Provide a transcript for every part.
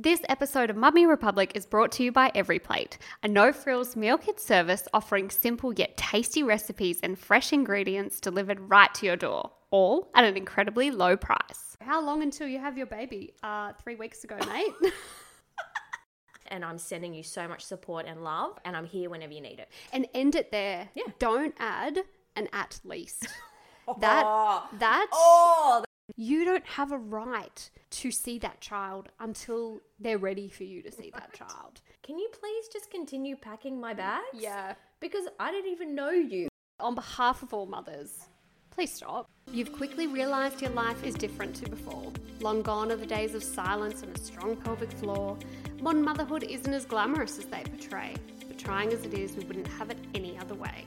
This episode of Mummy Republic is brought to you by EveryPlate, a no frills meal kit service offering simple yet tasty recipes and fresh ingredients delivered right to your door, all at an incredibly low price. How long until you have your baby? Uh, three weeks ago, mate. and I'm sending you so much support and love, and I'm here whenever you need it. and end it there. Yeah. Don't add an at least. That that Oh, you don't have a right to see that child until they're ready for you to see that child. can you please just continue packing my bags? Yeah. Because I didn't even know you. On behalf of all mothers, please stop. You've quickly realised your life is different to before. Long gone are the days of silence and a strong pelvic floor. Modern motherhood isn't as glamorous as they portray, but trying as it is, we wouldn't have it any other way.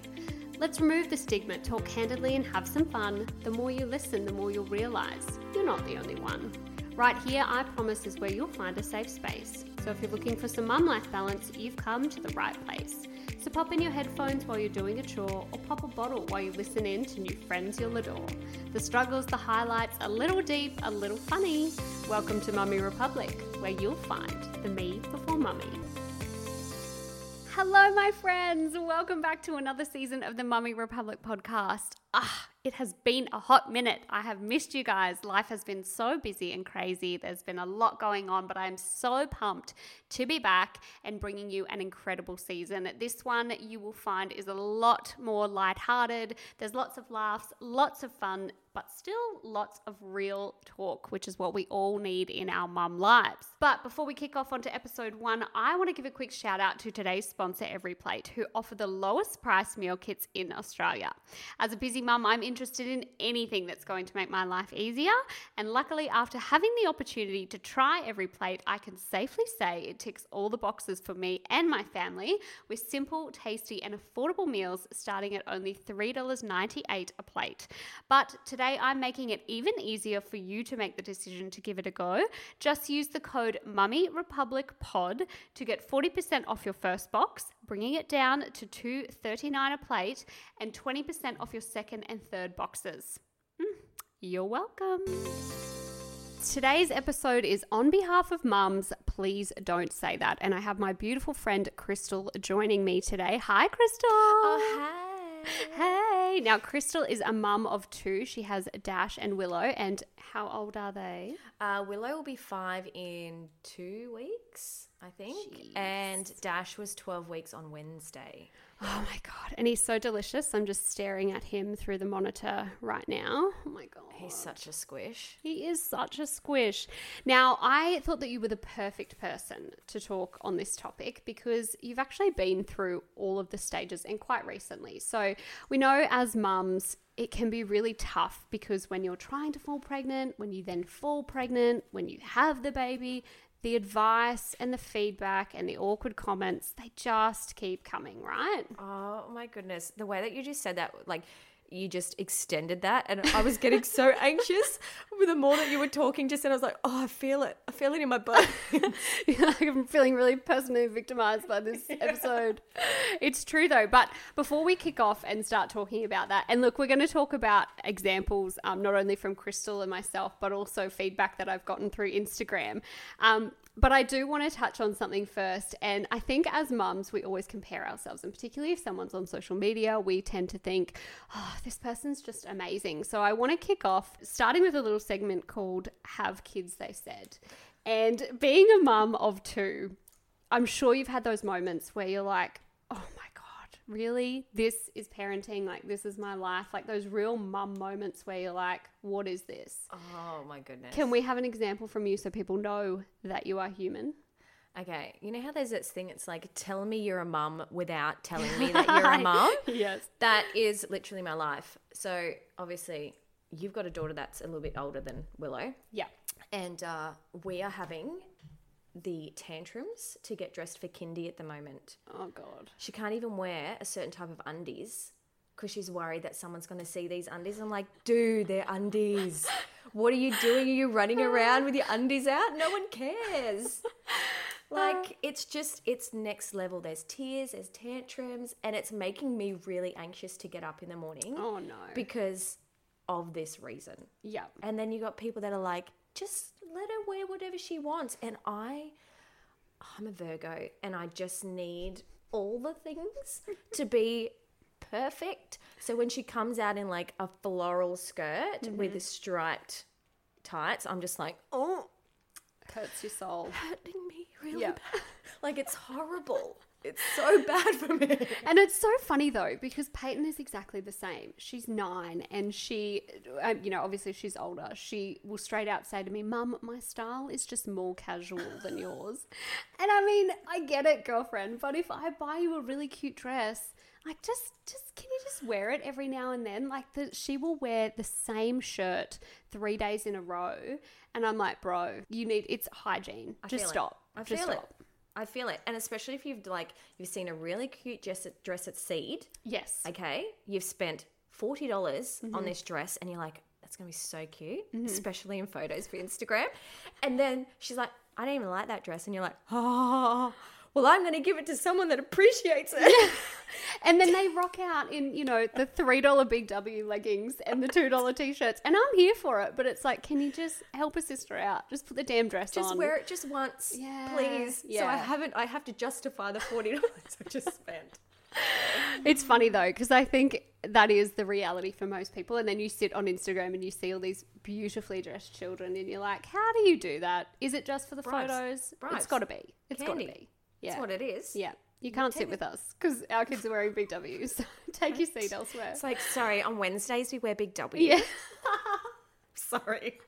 Let's remove the stigma, talk candidly, and have some fun. The more you listen, the more you'll realise you're not the only one. Right here, I promise, is where you'll find a safe space. So if you're looking for some mum life balance, you've come to the right place. So pop in your headphones while you're doing a chore, or pop a bottle while you listen in to new friends you'll adore. The struggles, the highlights, a little deep, a little funny. Welcome to Mummy Republic, where you'll find the me before mummy. Hello, my friends. Welcome back to another season of the Mummy Republic podcast. Ah, it has been a hot minute. I have missed you guys. Life has been so busy and crazy. There's been a lot going on, but I'm so pumped to be back and bringing you an incredible season. This one you will find is a lot more lighthearted. There's lots of laughs, lots of fun, but still lots of real talk, which is what we all need in our mum lives. But before we kick off onto episode one, I want to give a quick shout out to today's sponsor, Every Plate, who offer the lowest price meal kits in Australia. As a busy mum, I'm interested in anything that's going to make my life easier. And luckily, after having the opportunity to try every plate, I can safely say it ticks all the boxes for me and my family with simple, tasty, and affordable meals starting at only $3.98 a plate. But today I'm making it even easier for you to make the decision to give it a go. Just use the code Mummy Republic Pod to get 40% off your first box, bringing it down to $2.39 a plate and 20% off your second and third boxes. Hmm, You're welcome. Today's episode is on behalf of mums. Please don't say that. And I have my beautiful friend Crystal joining me today. Hi, Crystal. Oh, Hey. Now, Crystal is a mum of two. She has Dash and Willow. And how old are they? Uh, Willow will be five in two weeks, I think. Jeez. And Dash was 12 weeks on Wednesday. Oh my God. And he's so delicious. I'm just staring at him through the monitor right now. Oh my God. He's such a squish. He is such a squish. Now, I thought that you were the perfect person to talk on this topic because you've actually been through all of the stages and quite recently. So, we know as mums, it can be really tough because when you're trying to fall pregnant, when you then fall pregnant, when you have the baby, the advice and the feedback and the awkward comments, they just keep coming, right? Oh my goodness. The way that you just said that, like, you just extended that. And I was getting so anxious with the more that you were talking just then. I was like, oh, I feel it. I feel it in my butt. I'm feeling really personally victimized by this episode. It's true though. But before we kick off and start talking about that, and look, we're going to talk about examples, um, not only from Crystal and myself, but also feedback that I've gotten through Instagram. Um, but I do want to touch on something first. And I think as mums, we always compare ourselves. And particularly if someone's on social media, we tend to think, oh, Oh, this person's just amazing. So I want to kick off starting with a little segment called Have Kids, They Said. And being a mum of two, I'm sure you've had those moments where you're like, oh my God, really? This is parenting? Like, this is my life? Like, those real mum moments where you're like, what is this? oh my goodness. Can we have an example from you so people know that you are human? Okay, you know how there's this thing, it's like, tell me you're a mum without telling me that you're a mum? Yes. That is literally my life. So obviously, you've got a daughter that's a little bit older than Willow, Yeah. and uh, we are having the tantrums to get dressed for kindy at the moment. Oh God. She can't even wear a certain type of undies because she's worried that someone's going to see these undies. I'm like, dude, they're undies. What are you doing? Are you running around with your undies out? No one cares. Like, uh. it's just, it's next level. There's tears, there's tantrums, and it's making me really anxious to get up in the morning Oh no. because of this reason. yeah. And then you got people that are like, just let her wear whatever she wants. And I, I'm a Virgo, and I just need all the things to be perfect. So when she comes out in like a floral skirt mm-hmm. with a striped tights, I'm just like, oh, Hurts your soul. hurting me really Yeah. bad. Like it's horrible. It's so bad for me. And it's so funny though because Peyton is exactly the same. She's nine, and she, um, you know, obviously she's older. She will straight out say to me, "Mum, my style is just more casual than yours." And I mean, I get it, girlfriend. But if I buy you a really cute dress, like just, just can you just wear it every now and then? Like the, she will wear the same shirt three days in a row, and I'm like, bro, you need it's hygiene. just feel it. stop. I just feel stop. it. I feel it. And especially if you've like you've seen a really cute dress at, dress at Seed, Yes. okay? You've spent $40 Mm-hmm. on this dress and you're like that's going to be so cute, especially in photos for Instagram. And then she's like, "I don't even like that dress." And you're like, "Oh, well, I'm going to give it to someone that appreciates it." And then they rock out in, you know, the $3 Big W leggings and the $2 t shirts. And I'm here for it. But it's like, can you just help a sister out? Just put the damn dress just on. Just wear it just once, Yeah, please. So I haven't I have to justify the $40 I just spent. It's funny though, because I think that is the reality for most people. And then you sit on Instagram and you see all these beautifully dressed children, and you're like, how do you do that? Is it just for the Bribes. photos? Bribes. It's got to be. It's got to be. Yeah. That's what it is. yeah. You can't sit with us because our kids are wearing big W's. So take your seat elsewhere. It's like, sorry, on Wednesdays we wear big W. Yeah. Sorry.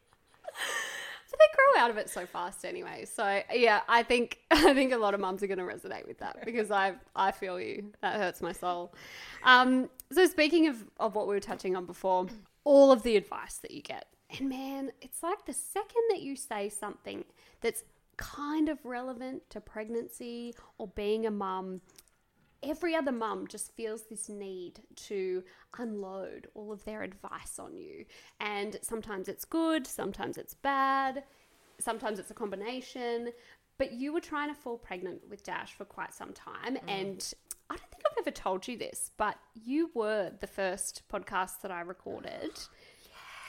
But they grow out of it so fast anyway. So yeah, I think I think a lot of mums are going to resonate with that because I I feel you. That hurts my soul. Um, so speaking of of what we were touching on before, all of the advice that you get, and man, it's like the second that you say something that's kind of relevant to pregnancy or being a mum, every other mum just feels this need to unload all of their advice on you. And sometimes it's good, sometimes it's bad, sometimes it's a combination. But you were trying to fall pregnant with Dash for quite some time. Mm. And I don't think I've ever told you this, but you were the first podcast that I recorded.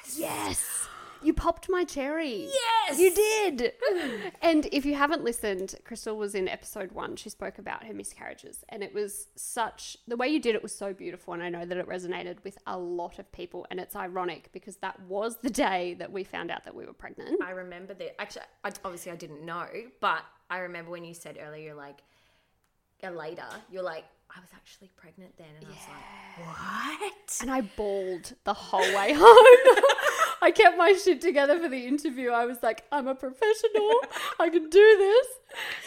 Yes. Yes. You popped my cherry. Yes! You did. and if you haven't listened, Crystal was in episode one. She spoke about her miscarriages. And it was such, the way you did it was so beautiful. And I know that it resonated with a lot of people. And it's ironic because that was the day that we found out that we were pregnant. I remember that. Actually, I, obviously, I didn't know, but I remember when you said earlier, you're like, uh, later, you're like, I was actually pregnant then. And I was like, what? And I bawled the whole way home. I kept my shit together for the interview. I was like, I'm a professional. I can do this.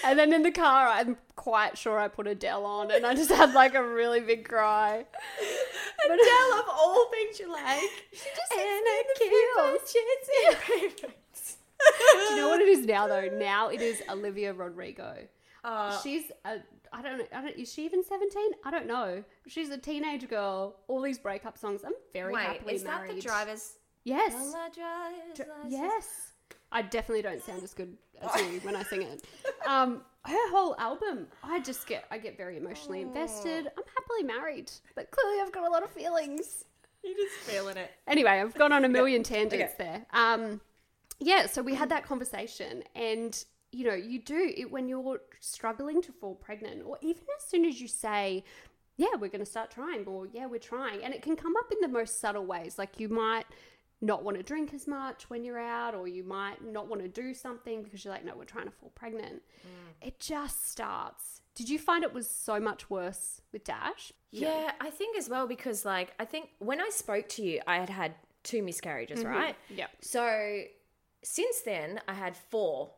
And then in the car, I'm quite sure I put Adele on and I just had like a really big cry. But Adele of all things, you're like, She just and I me in the keep feels. on chasing. Do you know what it is now though? Now it is Olivia Rodrigo. Uh, She's a I don't know. I don't, is she even seventeen? I don't know. She's a teenage girl. All these breakup songs. I'm very wait, happily is that the driver's? Yes. Yes. I definitely don't sound as good as you when I sing it. Um, her whole album, I just get I get very emotionally invested. I'm happily married, but clearly I've got a lot of feelings. You're just feeling it. Anyway, I've gone on a million tangents Okay. there. Um, yeah, so we had that conversation, and you know, you do it when you're struggling to fall pregnant, or even as soon as you say, "Yeah, we're going to start trying," or "Yeah, we're trying," and it can come up in the most subtle ways. Like you might not want to drink as much when you're out, or you might not want to do something because you're like, "No, we're trying to fall pregnant." Mm. It just starts. Did you find it was so much worse with Dash? Yeah, I think as well because like I think when I spoke to you, I had had two miscarriages, mm-hmm. right? Yeah. So since then, I had four.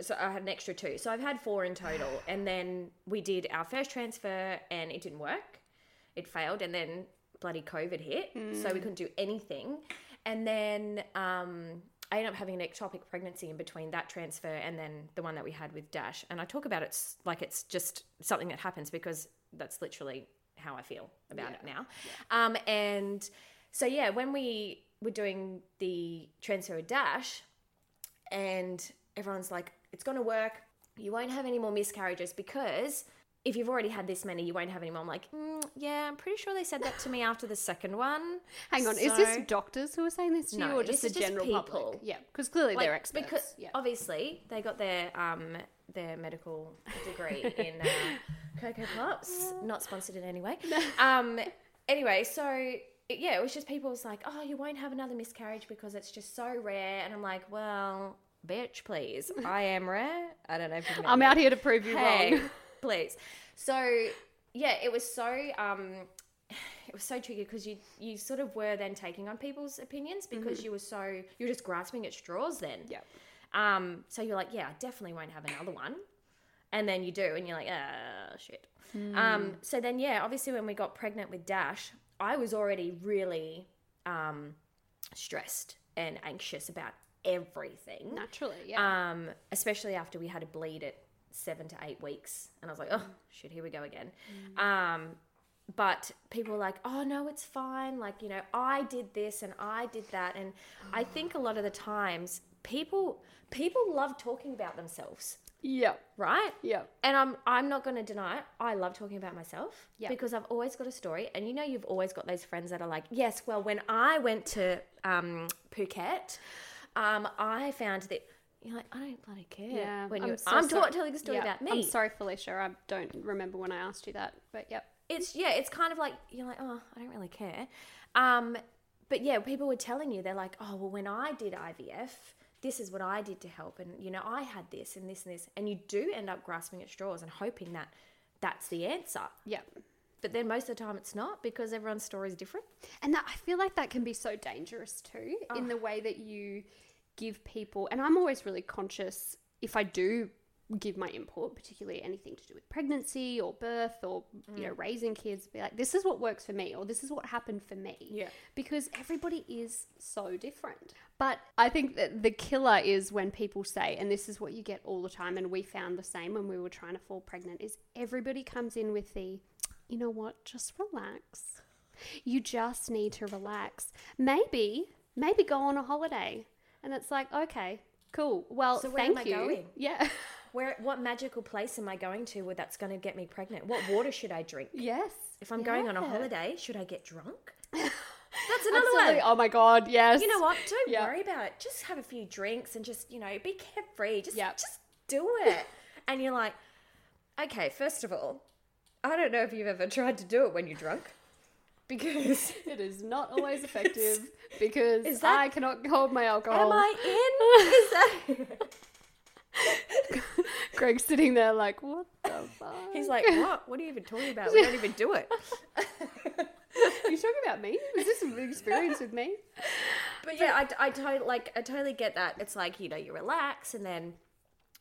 So I had an extra two. So I've had four in total. And then we did our first transfer and it didn't work. It failed. And then bloody COVID hit. So we mm. couldn't do anything. And then um, I ended up having an ectopic pregnancy in between that transfer and then the one that we had with Dash. And I talk about it like it's just something that happens because that's literally how I feel about it now. Um, and so, yeah, when we were doing the transfer with Dash, and everyone's like, it's going to work. You won't have any more miscarriages because if you've already had this many, you won't have any more. I'm like, mm, yeah, I'm pretty sure they said that to me after the second one. Hang on, is this doctors who are saying this to No, you, or just the is just general people. public? Yeah, because clearly Like, they're experts. Because yeah. obviously they got their um their medical degree in uh, Coco Pops, not sponsored in any way. Um, anyway, so yeah, it was just people was like, oh, you won't have another miscarriage because it's just so rare, and I'm like, well, bitch, please, I am rare. I don't know if you've met I'm out here to prove you Hey, wrong. Please. So yeah, it was so um, it was so tricky because you you sort of were then taking on people's opinions because you were so you were just grasping at straws then. Yeah. Um. So you're like, yeah, I definitely won't have another one, and then you do, and you're like, ah, shit. Um. So then, yeah, obviously, when we got pregnant with Dash, I was already really um stressed and anxious about everything. Naturally, yeah. Um, especially after we had a bleed at seven to eight weeks, and I was like, oh shit, here we go again. Um, but people were like, oh no, it's fine. Like you know, I did this and I did that, and I think a lot of the times people people love talking about themselves, yeah, right? yeah. And I'm I'm not going to deny it. I love talking about myself Yeah. because I've always got a story, and you know you've always got those friends that are like, yes, well when I went to um, Phuket, um, I found that you're like I don't bloody care. Yeah, when I'm you're, so I'm sorry. telling a story Yeah, about me. I'm sorry, Felicia. I don't remember when I asked you that, but yep. It's yeah, it's kind of like you're like oh I don't really care, um, but yeah, people were telling you they're like oh well when I did IVF. This is what I did to help, and you know I had this and this and this, and you do end up grasping at straws and hoping that that's the answer. Yep. But then most of the time it's not because everyone's story is different. And that, I feel like that can be so dangerous too, in the way that you give people. And I'm always really conscious if I do give my input, particularly anything to do with pregnancy or birth or you know mm. raising kids. Be like, this is what works for me, or this is what happened for me. Yeah. because everybody is so different. But I think that the killer is when people say, and this is what you get all the time, and we found the same when we were trying to fall pregnant, is everybody comes in with the, you know what, just relax. You just need to relax. Maybe, maybe go on a holiday. And it's like, okay, cool. Well, So where thank am I you. going? Yeah. Where what magical place am I going to where that's going to get me pregnant? What water should I drink? yes. If I'm going on a holiday, should I get drunk? That's another Absolutely. one. Oh my God. Yes. You know what? Don't Yeah. worry about it. Just have a few drinks and just, you know, be carefree. Just Yep. just do it. and you're like, okay, first of all, I don't know if you've ever tried to do it when you're drunk. Because It is not always effective because Is that- I cannot hold my alcohol. am I in? Is that Greg's sitting there like, what the fuck? He's like, what? What are you even talking about? We don't even do it. Are you talking about me? Is this an experience with me? But yeah, I, I totally like I totally get that. It's like you know you relax and then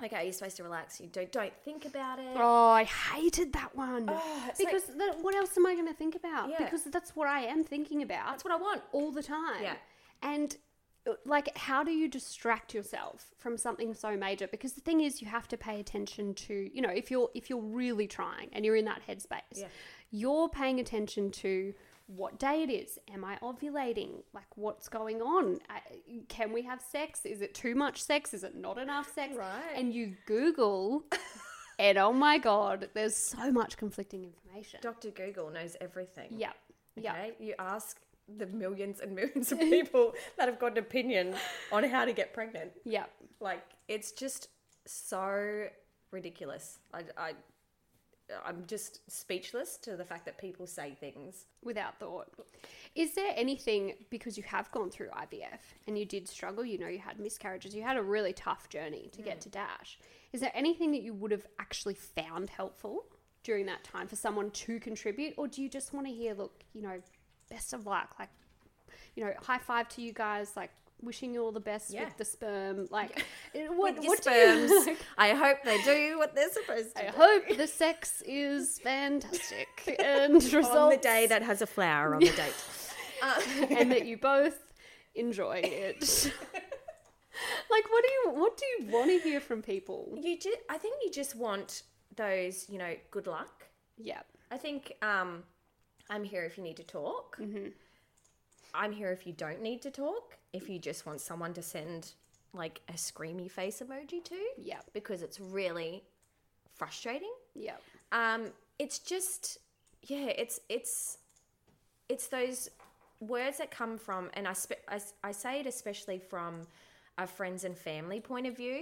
okay you're supposed to relax. You don't don't think about it. Oh, I hated that one. Oh, it's like- because what else am I going to think about? Yeah. Because that's what I am thinking about That's what I want. all the time. Yeah. And uh, like, how do you distract yourself from something so major? Because the thing is, you have to pay attention to, you know, if you're if you're really trying and you're in that headspace, Yeah. you're paying attention to what day it is. Am I ovulating? Like, what's going on? Can we have sex? Is it too much sex? Is it not enough sex? Right. And you Google, and oh my god, there's so much conflicting information. Doctor Google knows everything. Yeah. Yeah. Okay, you ask the millions and millions of people that have got an opinion on how to get pregnant. Yeah. Like it's just so ridiculous. I, I I'm just speechless to the fact that people say things. without thought. Is there anything because you have gone through IVF and you did struggle, you know, you had miscarriages, you had a really tough journey to get mm. to Dash. Is there anything that you would have actually found helpful during that time for someone to contribute or do you just want to hear look, you know, best of luck, like you know, high five to you guys like wishing you all the best Yeah. with the sperm like it- what what do you- like, I hope they do what they're supposed to I do. hope the sex is fantastic and results on the day that has a flower on the date. Uh, and that you both enjoy it. like, what do you what do you want to hear from people? you just, I think you just want those, you know, good luck. Yeah, I think um, I'm here if you need to talk. Mm-hmm. I'm here if you don't need to talk. If you just want someone to send like a screamy face emoji to, yeah, because it's really frustrating. Yep. Um, it's just, yeah, it's it's it's those words that come from, and I spe- I, I say it especially from a friends and family point of view,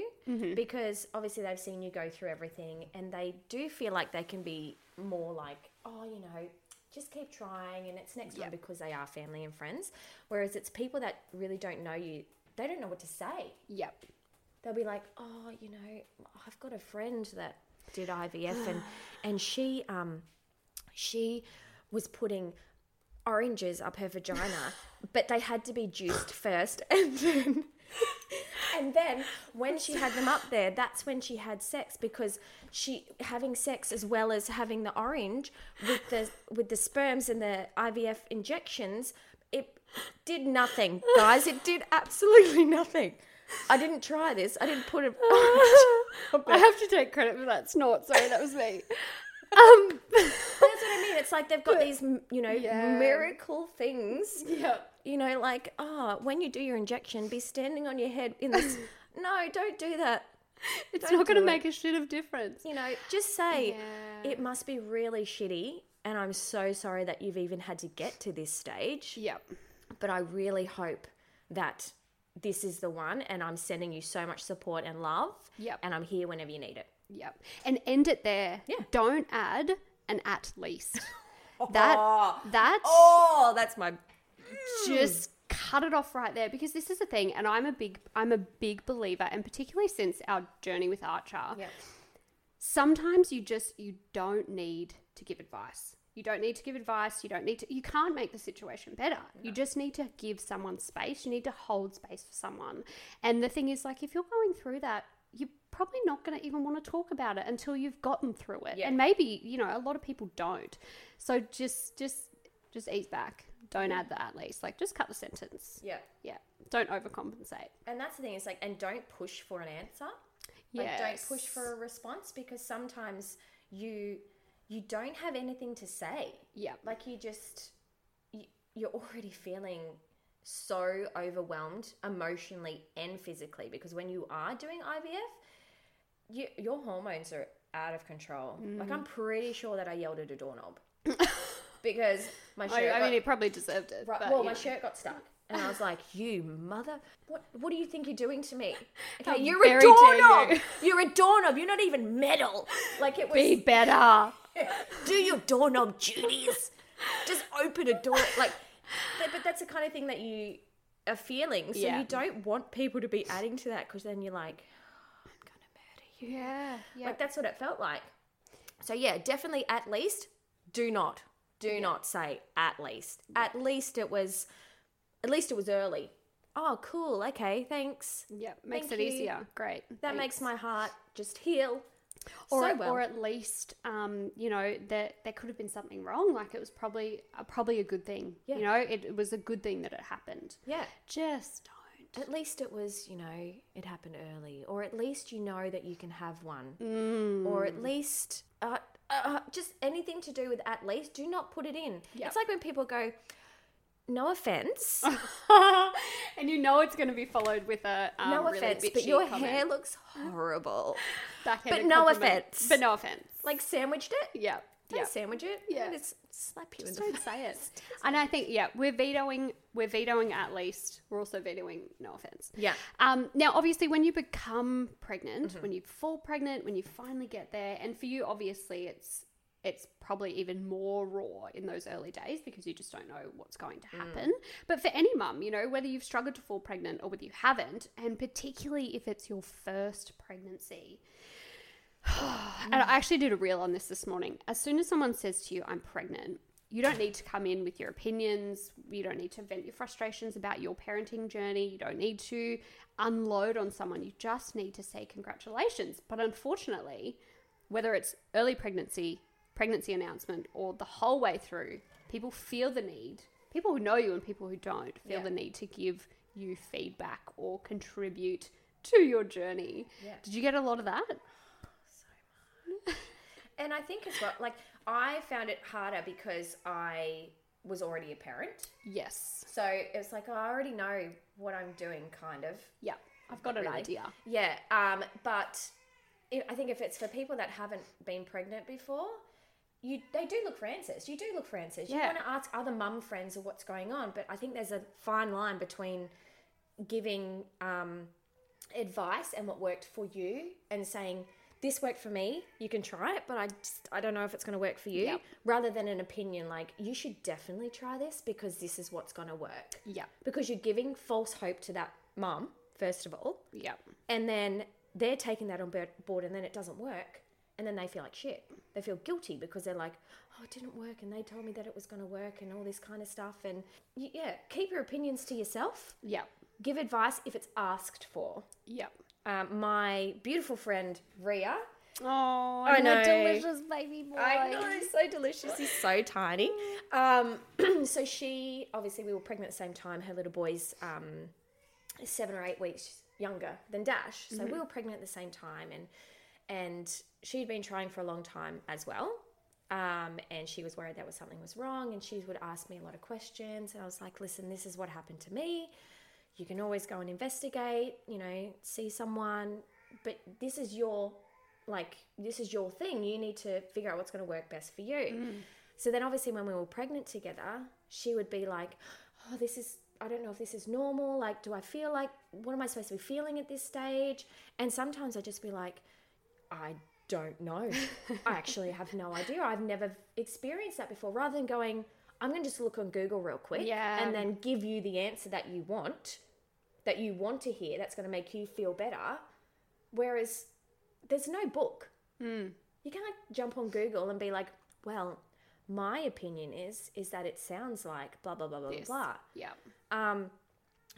because obviously they've seen you go through everything, and they do feel like they can be more like, oh, you know. Just keep trying, and it's next Yeah. one because they are family and friends. Whereas it's people that really don't know you; they don't know what to say Yep. they'll be like, "Oh, you know, I've got a friend that did IVF and and she um she was putting oranges up her vagina, but they had to be juiced first and then and then when she had them up there, that's when she had sex because she having sex as well as having the orange with the with the sperms and the IVF injections, it did nothing, guys. It did absolutely nothing. I didn't try this. I didn't put it. I have to take credit for that snort. Sorry, that was me. Um, That's what I mean. It's like they've got these, you know, Yeah. miracle things. yep. You know, like, oh, when you do your injection, be standing on your head in this. no, don't do that. It's Don't not going to make a shit of difference. You know, just say, Yeah. it must be really shitty. And I'm so sorry that you've even had to get to this stage. Yep. But I really hope that this is the one. And I'm sending you so much support and love. Yep. And I'm here whenever you need it. Yep. And end it there. Yeah. Don't add an at least. That Oh, that oh that's my. just cut it off right there because this is the thing and I'm a big I'm a big believer and particularly since our journey with Archer. Yeah. Sometimes you just you don't need to give advice. You don't need to give advice. You don't need to you can't make the situation better. You just need to give someone space. You need to hold space for someone. And the thing is like if you're going through that you're probably not going to even want to talk about it until you've gotten through it. Yeah. And maybe, you know, a lot of people don't. So just just just ease back. Don't add that at least. Like just cut the sentence. Yeah. Yeah. Don't overcompensate. And that's the thing, is like, and don't push for an answer. Like, don't push for a response because sometimes you you don't have anything to say. Yeah. Like you just you, you're already feeling so overwhelmed emotionally and physically because when you are doing IVF, you, your hormones are out of control. Like Mm. I'm pretty sure that I yelled at a doorknob because my shirt. I, I mean, it probably deserved it. Right, but, well, my know. shirt got stuck. And I was like, you mother, what What do you think you're doing to me? Okay, you're a doorknob. you. You. are a doorknob. You're not even metal. Like it was, Be better. do your doorknob duties. Just open a door. Like, but, that's the kind of thing that you are feeling. So Yeah. you don't want people to be adding to that because then you're like, I'm going to murder you. Yeah. Yeah. Like that's what it felt like. So yeah, definitely at least do not do not say at least. At least it was at least it was early. Oh, cool. Okay, thanks. yeah. Makes thank it you. easier. Great. That Thanks. makes my heart just heal. Or, so well. or at least um, you know there there could have been something wrong like it was probably uh, probably a good thing Yeah. you know it, it was a good thing that it happened yeah. just don't At least it was, you know, it happened early, or at least you know that you can have one, Mm. or at least uh, uh, just anything to do with at least. Do not put it in. Yep. It's like when people go, "No offense, and you know it's going to be followed with a um, no really offense, but your comment. hair looks horrible." But no offense. but no offense like sandwiched it. yeah Don't yeah sandwich it. Yeah. Just slap you just in the don't say it and i think yeah we're vetoing we're vetoing at least we're also vetoing no offense Yeah. Um, now, obviously, when you become pregnant, Mm-hmm. when you fall pregnant, when you finally get there, and for you, obviously, it's it's probably even more raw in those early days because you just don't know what's going Mm. to happen. But for any mum, you know, whether you've struggled to fall pregnant or whether you haven't, and particularly if it's your first pregnancy. and I actually did a reel on this this morning. As soon as someone says to you, I'm pregnant, you don't need to come in with your opinions. You don't need to vent your frustrations about your parenting journey. You don't need to unload on someone. You just need to say congratulations. But unfortunately, whether it's early pregnancy, pregnancy announcement, or the whole way through, people feel the need. People who know you and people who don't feel Yeah. the need to give you feedback or contribute to your journey. Yeah. Did you get a lot of that? Oh, so much. and I think as well, like I found it harder because I was already a parent. Yes. So it's like oh, I already know what I'm doing, kind of. Yeah. I've got an idea. Yeah. Um. But i I think if it's for people that haven't been pregnant before, you they do look for answers. You do look for answers. You Yeah. want to ask other mum friends of what's going on, but I think there's a fine line between giving um, advice and what worked for you and saying this worked for me you can try it but i just i don't know if it's going to work for you Yep. rather than an opinion like you should definitely try this because this is what's going to work Yeah. because you're giving false hope to that mum first of all Yeah. and then they're taking that on board- board and then it doesn't work and then they feel like shit they feel guilty because they're like oh it didn't work and they told me that it was going to work and all this kind of stuff and y- yeah keep your opinions to yourself Yeah. give advice if it's asked for Yeah. um, my beautiful friend Ria. Oh, I know. delicious baby boy. I know, he's so delicious. He's so tiny. Um, so she, obviously, we were pregnant at the same time. Her little boy's um, seven or eight weeks younger than Dash. So we were pregnant at the same time, and and she'd been trying for a long time as well. Um, and she was worried that was something was wrong, and she would ask me a lot of questions. And I was like, "Listen, this is what happened to me. You can always go and investigate. You know, see someone, but this is your like this is your thing. You need to figure out what's going to work best for you." So then, obviously, when we were pregnant together, she would be like, "Oh, this is." I don't know if this is normal. Like, do I feel like, what am I supposed to be feeling at this stage? And sometimes I'd just be like, I don't know. I actually have no idea. I've never experienced that before. Rather than going, I'm going to just look on Google real quick Yeah. and then give you the answer that you want, that you want to hear, that's going to make you feel better. Whereas there's no book. Hmm. You can't jump on Google and be like, well, my opinion is is that it sounds like blah blah blah blah Yes. blah. Yeah. Um,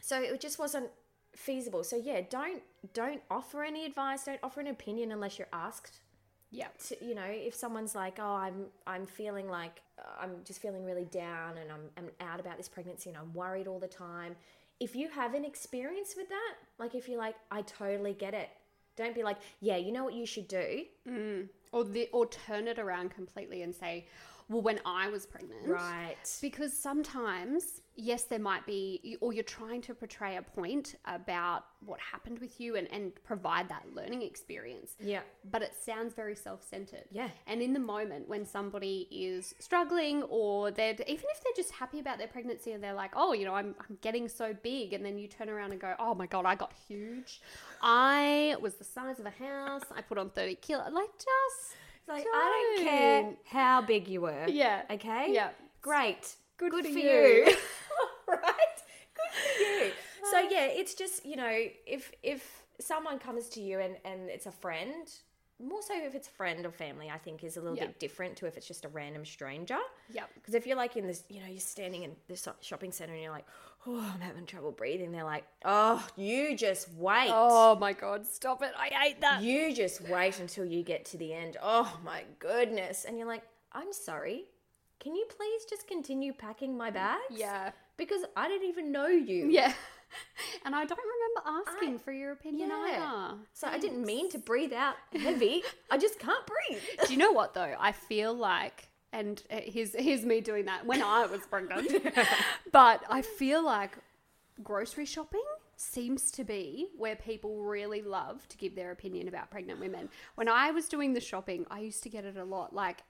so it just wasn't feasible. So yeah, don't don't offer any advice. Don't offer an opinion unless you're asked. Yeah. To, you know, if someone's like, "Oh, I'm I'm feeling like uh, I'm just feeling really down, and I'm I'm out about this pregnancy, and I'm worried all the time." If you have an experience with that, like if you're like, "I totally get it," don't be like, "Yeah, you know what you should do." Or the or turn it around completely and say, well, when I was pregnant, Right. Because sometimes, yes, there might be, or you're trying to portray a point about what happened with you and, and provide that learning experience. Yeah. But it sounds very self centered. Yeah. And in the moment when somebody is struggling or they're, even if they're just happy about their pregnancy and they're like, oh, you know, I'm, I'm getting so big. And then you turn around and go, oh my God, I got huge. I was the size of a house. I put on 30 kilos. Like, just. Like I don't care Don't. how big you were. Yeah. Okay. Yeah. Great. Good Good for for you. you. right. Good for you. So yeah, it's just you know if if someone comes to you and and it's a friend, more so if it's friend or family, I think is a little Yeah. bit different to if it's just a random stranger. Yeah. Because if you're like in this, you know, you're standing in this shopping center and you're like, oh, I'm having trouble breathing. They're like, oh, you just wait. Oh my God, stop it. I hate that. You just wait until you get to the end. Oh my goodness. And you're like, I'm sorry. Can you please just continue packing my bags? Yeah. Because I didn't even know you. Yeah. And I don't remember asking I- for your opinion Yeah. either. So I didn't mean to breathe out heavy. I just can't breathe. Do you know what though? I feel like, and uh, here's here's me doing that when I was pregnant. but I feel like grocery shopping seems to be where people really love to give their opinion about pregnant women. When I was doing the shopping, I used to get it a lot. Like,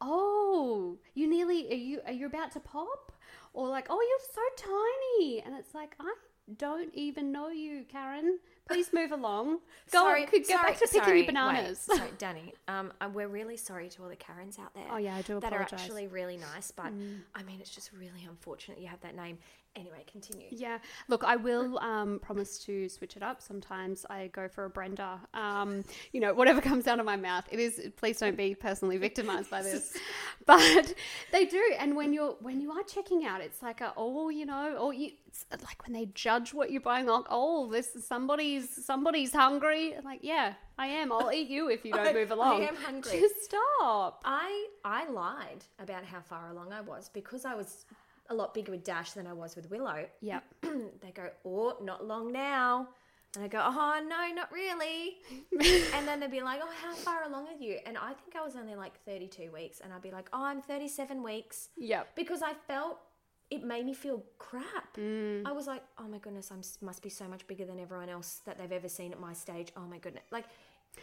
oh, you nearly are you are you about to pop? Or like, oh, you're so tiny, and it's like I don't even know you, Karen. Please move along. Go on, could get back to picking sorry, your bananas. Wait, sorry, Danny. Um, uh, we're really sorry to all the Karens out there. Oh, yeah, I do That are. Mm. actually really nice, but I mean, it's just really unfortunate you have that name. Anyway, continue. Yeah. Look, I will um, promise to switch it up. Sometimes I go for a Brenda. Um, you know, whatever comes out of my mouth. It is. Please don't be personally victimized by this, but they do. And when you're when you are checking out, it's like a oh, you know, or you. It's like when they judge what you're buying. Like, oh, this is somebody's somebody's hungry. Like, yeah, I am. I'll eat you if you don't I- move along. I am hungry. Just stop. I I lied about how far along I was because I was a lot bigger with Dash than I was with Willow. Yeah. they go, oh, not long now. And I go, oh, no, not really. and then they'd be like, oh, how far along are you? And I think I was only like 32 weeks. And I'd be like, oh, I'm 37 weeks. Yep. Because I felt it made me feel crap. Mm. I was like, oh my goodness, I must be so much bigger than everyone else that they've ever seen at my stage. Oh my goodness. Like,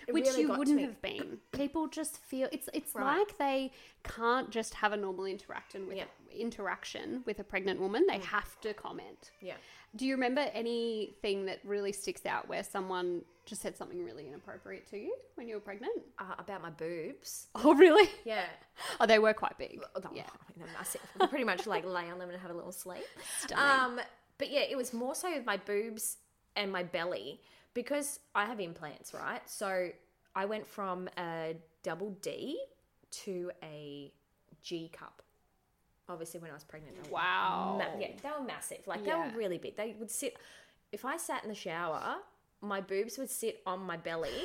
It Which really you wouldn't have been. People just feel it's it's Right. like they can't just have a normal interaction with Yeah. Mm. interaction with a pregnant woman. They have to comment. Yeah. Do you remember anything that really sticks out where someone just said something really inappropriate to you when you were pregnant? Uh, about my boobs. Oh, really? Yeah. Oh, they were quite big. Oh, Yeah. I mean, they're massive. I pretty much like lay on them and have a little sleep. Stunning. Um, but yeah, it was more so with my boobs and my belly because I have implants, right? So I went from a double D to a G cup. Obviously, when I was pregnant. they Wow. ma- yeah, they were massive. Like they Yeah. were really big. They would sit. If I sat in the shower, my boobs would sit on my belly.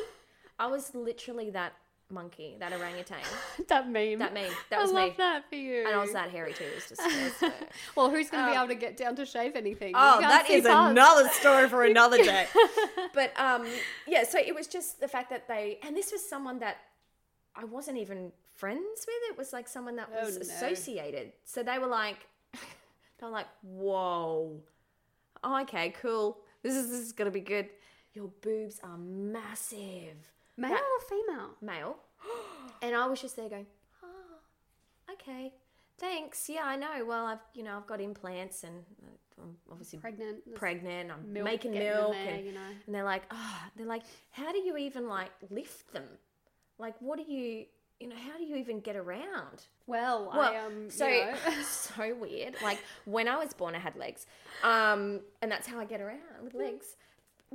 I was literally that monkey, that orangutan. That meme. That meme. That was I love me. that for you. And I was that hairy too. It was just. well, who's going to be Um, able to get down to shave anything? Oh, that is can't that see is past. another story for another day. but um, yeah, so it was just the fact that they, and this was someone that I wasn't even friends with. It was like someone that Oh, was no. associated. So they were like, they were like, whoa, oh, okay, cool. This is this is gonna be good. Your boobs are massive, Male That- or female? male. And I was just there going, oh, okay, thanks. Yeah, I know. Well, I've you know I've got implants and uh, I'm obviously Pregnant. Pregnant. I'm milk making milk, there, and, you know. and they're like, oh, they're like, how do you even like lift them? Like, what do you, you know, how do you even get around? Well, Well, I um, so you know. so weird. Like when I was born, I had legs, um, and that's how I get around with legs.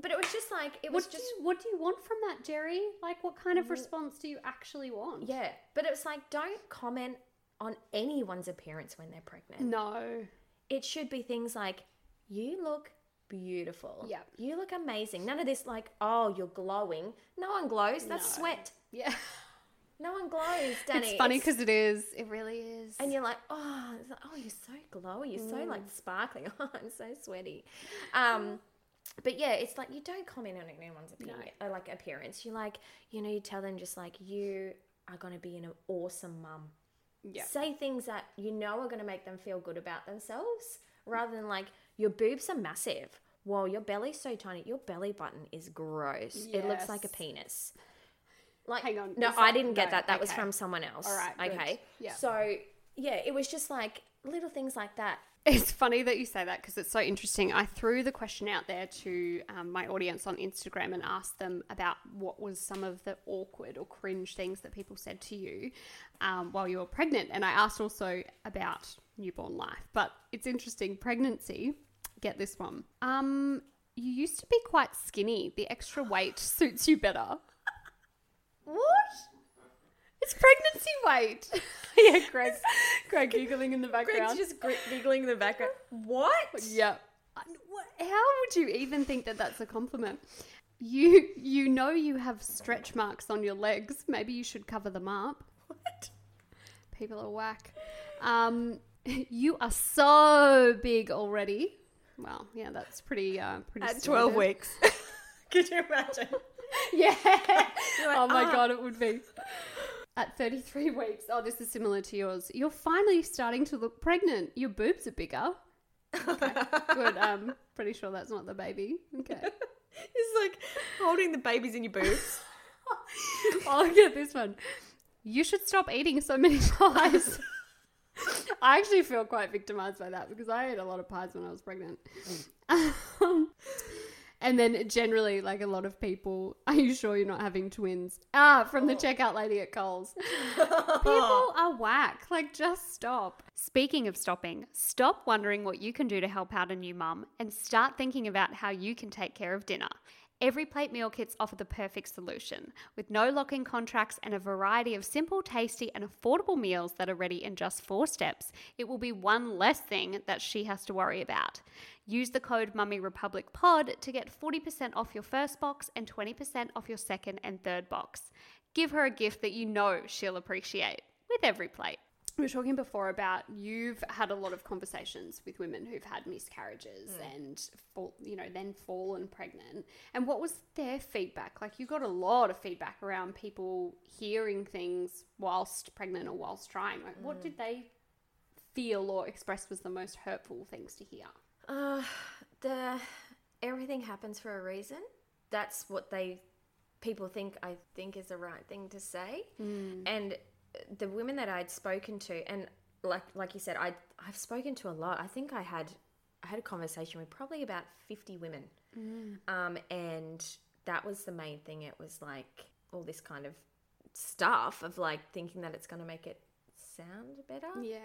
But it was just like it was what do just you, what do you want from that, Jerry? Like, what kind of response do you actually want? yeah. But it was like, don't comment on anyone's appearance when they're pregnant. No. It should be things like, you look beautiful. Yeah, You look amazing. None of this like, oh, you're glowing. No one glows. That's No. sweat. Yeah. No one glows, Danny. it's funny because it is. It really is. and you're like, oh, like, oh, you're so glowy. You're so Mm. like sparkling. Oh, I'm so sweaty. Um, but yeah, it's like you don't comment on anyone's opinion, or like appearance. You like, you know, you tell them just like you are going to be an awesome mum. yeah. Say things that you know are going to make them feel good about themselves, rather than like your boobs are massive. Whoa, your belly's so tiny. Your belly button is gross. It looks like a penis. Like, Hang on, no, I didn't get no, that. That was from someone else. All right, good. Okay. Yeah. So yeah, it was just like little things like that. It's funny that you say that because it's so interesting. I threw the question out there to um, my audience on Instagram and asked them about what was some of the awkward or cringe things that people said to you um, while you were pregnant. And I asked also about newborn life. But it's interesting. Pregnancy, get this one. Um, you used to be quite skinny. The extra weight suits you better. What? It's pregnancy weight. yeah, Greg, Greg giggling in the Greg's background. just gr- giggling in the background. What? Yeah. How would you even think that that's a compliment? You you know you have stretch marks on your legs. Maybe you should cover them up. What? People are whack. Um, you are so big already. Well, yeah, that's pretty uh, pretty. At standard. 12 weeks. Could you imagine? Yeah. like, oh my "Ah." god, it would be. At 33 weeks, oh, this is similar to yours. You're finally starting to look pregnant. Your boobs are bigger. Okay, good. Um, pretty sure that's not the baby. Okay. It's like holding the babies in your boobs. I'll get this one. You should stop eating so many pies. I actually feel quite victimized by that because I ate a lot of pies when I was pregnant. Um, and then generally, like a lot of people, are you sure you're not having twins? Ah, from the checkout lady at Coles. People are whack. Like, just stop. Speaking of stopping, stop wondering what you can do to help out a new mum and start thinking about how you can take care of dinner. Every Plate meal kits offer the perfect solution. With no lock in contracts and a variety of simple, tasty, and affordable meals that are ready in just four steps, it will be one less thing that she has to worry about. Use the code Mummy Republic Pod to get 40% off your first box and 20% off your second and third box. Give her a gift that you know she'll appreciate with every plate. We were talking before about you've had a lot of conversations with women who've had miscarriages and fall, you know then fallen pregnant. And what was their feedback? Like you got a lot of feedback around people hearing things whilst pregnant or whilst trying. Like what did they feel or express was the most hurtful things to hear? Uh, the everything happens for a reason. That's what they people think I think is the right thing to say. Mm. And the women that I'd spoken to, and like like you said, I I've spoken to a lot. I think I had I had a conversation with probably about fifty women, Mm. um, and that was the main thing. It was like all this kind of stuff of like thinking that it's going to make it sound better. Yeah,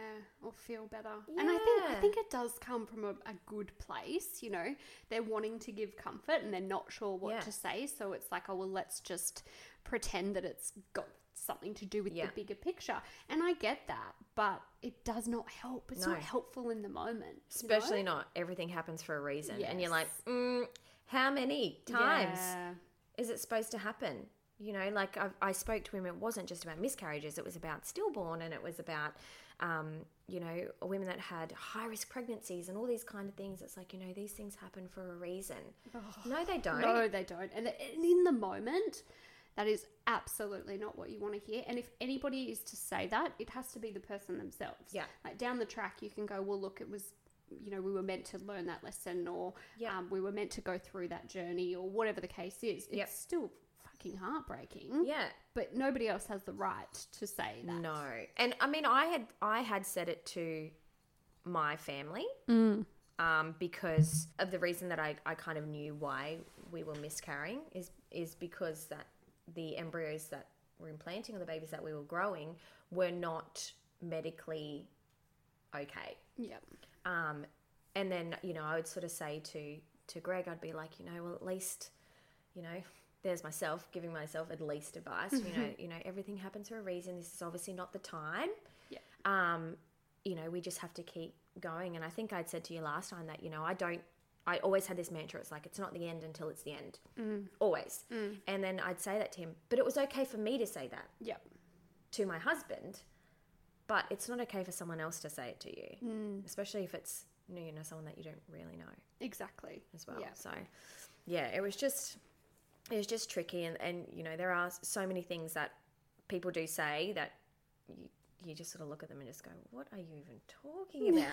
or feel better. And I think I think it does come from a, a good place, you know. They're wanting to give comfort and they're not sure what Yeah. to say, so it's like, oh well, let's just pretend that it's got something to do with Yeah. the bigger picture. And I get that, but it does not help. It's No. not helpful in the moment. you know? Especially not everything happens for a reason, and you're like, mm, how many times? Yeah. is it supposed to happen? You know, like I, I spoke to him, it wasn't just about miscarriages, it was about stillborn and it was about, um, you know, women that had high risk pregnancies and all these kind of things. It's like, you know, these things happen for a reason. no, they don't. No, they don't. And in the moment, that is absolutely not what you want to hear. And if anybody is to say that, it has to be the person themselves. Yeah. Like down the track, you can go, well, look, it was, you know, we were meant to learn that lesson or Yeah. um, we were meant to go through that journey or whatever the case is. It's Yep. still fucking heartbreaking. Yeah. But nobody else has the right to say that. No. And I mean, I had I had said it to my family Mm. um, because of the reason that I, I kind of knew why we were miscarrying is is because that the embryos that were implanting or the babies that we were growing were not medically okay. Yep. Um, and then you know I would sort of say to to Greg, I'd be like, you know, well at least, you know, there's myself giving myself at least advice. You know, you know, everything happens for a reason. This is obviously not the time. Yeah. Um, you know, we just have to keep going. And I think I'd said to you last time that you know I don't. I always had this mantra. It's like it's not the end until it's the end. Mm. Always. Mm. And then I'd say that to him. But it was okay for me to say that Yep. to my husband, but it's not okay for someone else to say it to you, mm. especially if it's you know, you know someone that you don't really know Exactly. as well. Yeah. So, yeah, it was just it was just tricky, and and you know there are so many things that people do say that you, you just sort of look at them and just go, "What are you even talking about?"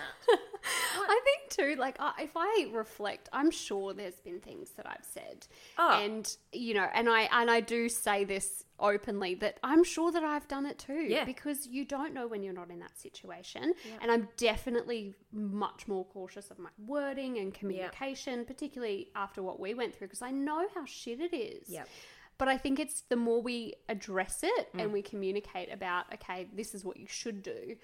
I think too, like if I reflect, I'm sure there's been things that I've said, Oh. and you know, and I and I do say this openly that I'm sure that I've done it too, Yeah. because you don't know when you're not in that situation, and I'm definitely much more cautious of my wording and communication, particularly after what we went through, because I know how shit it is. Yep. But I think it's the more we address it and we communicate about, okay, this is what you should do,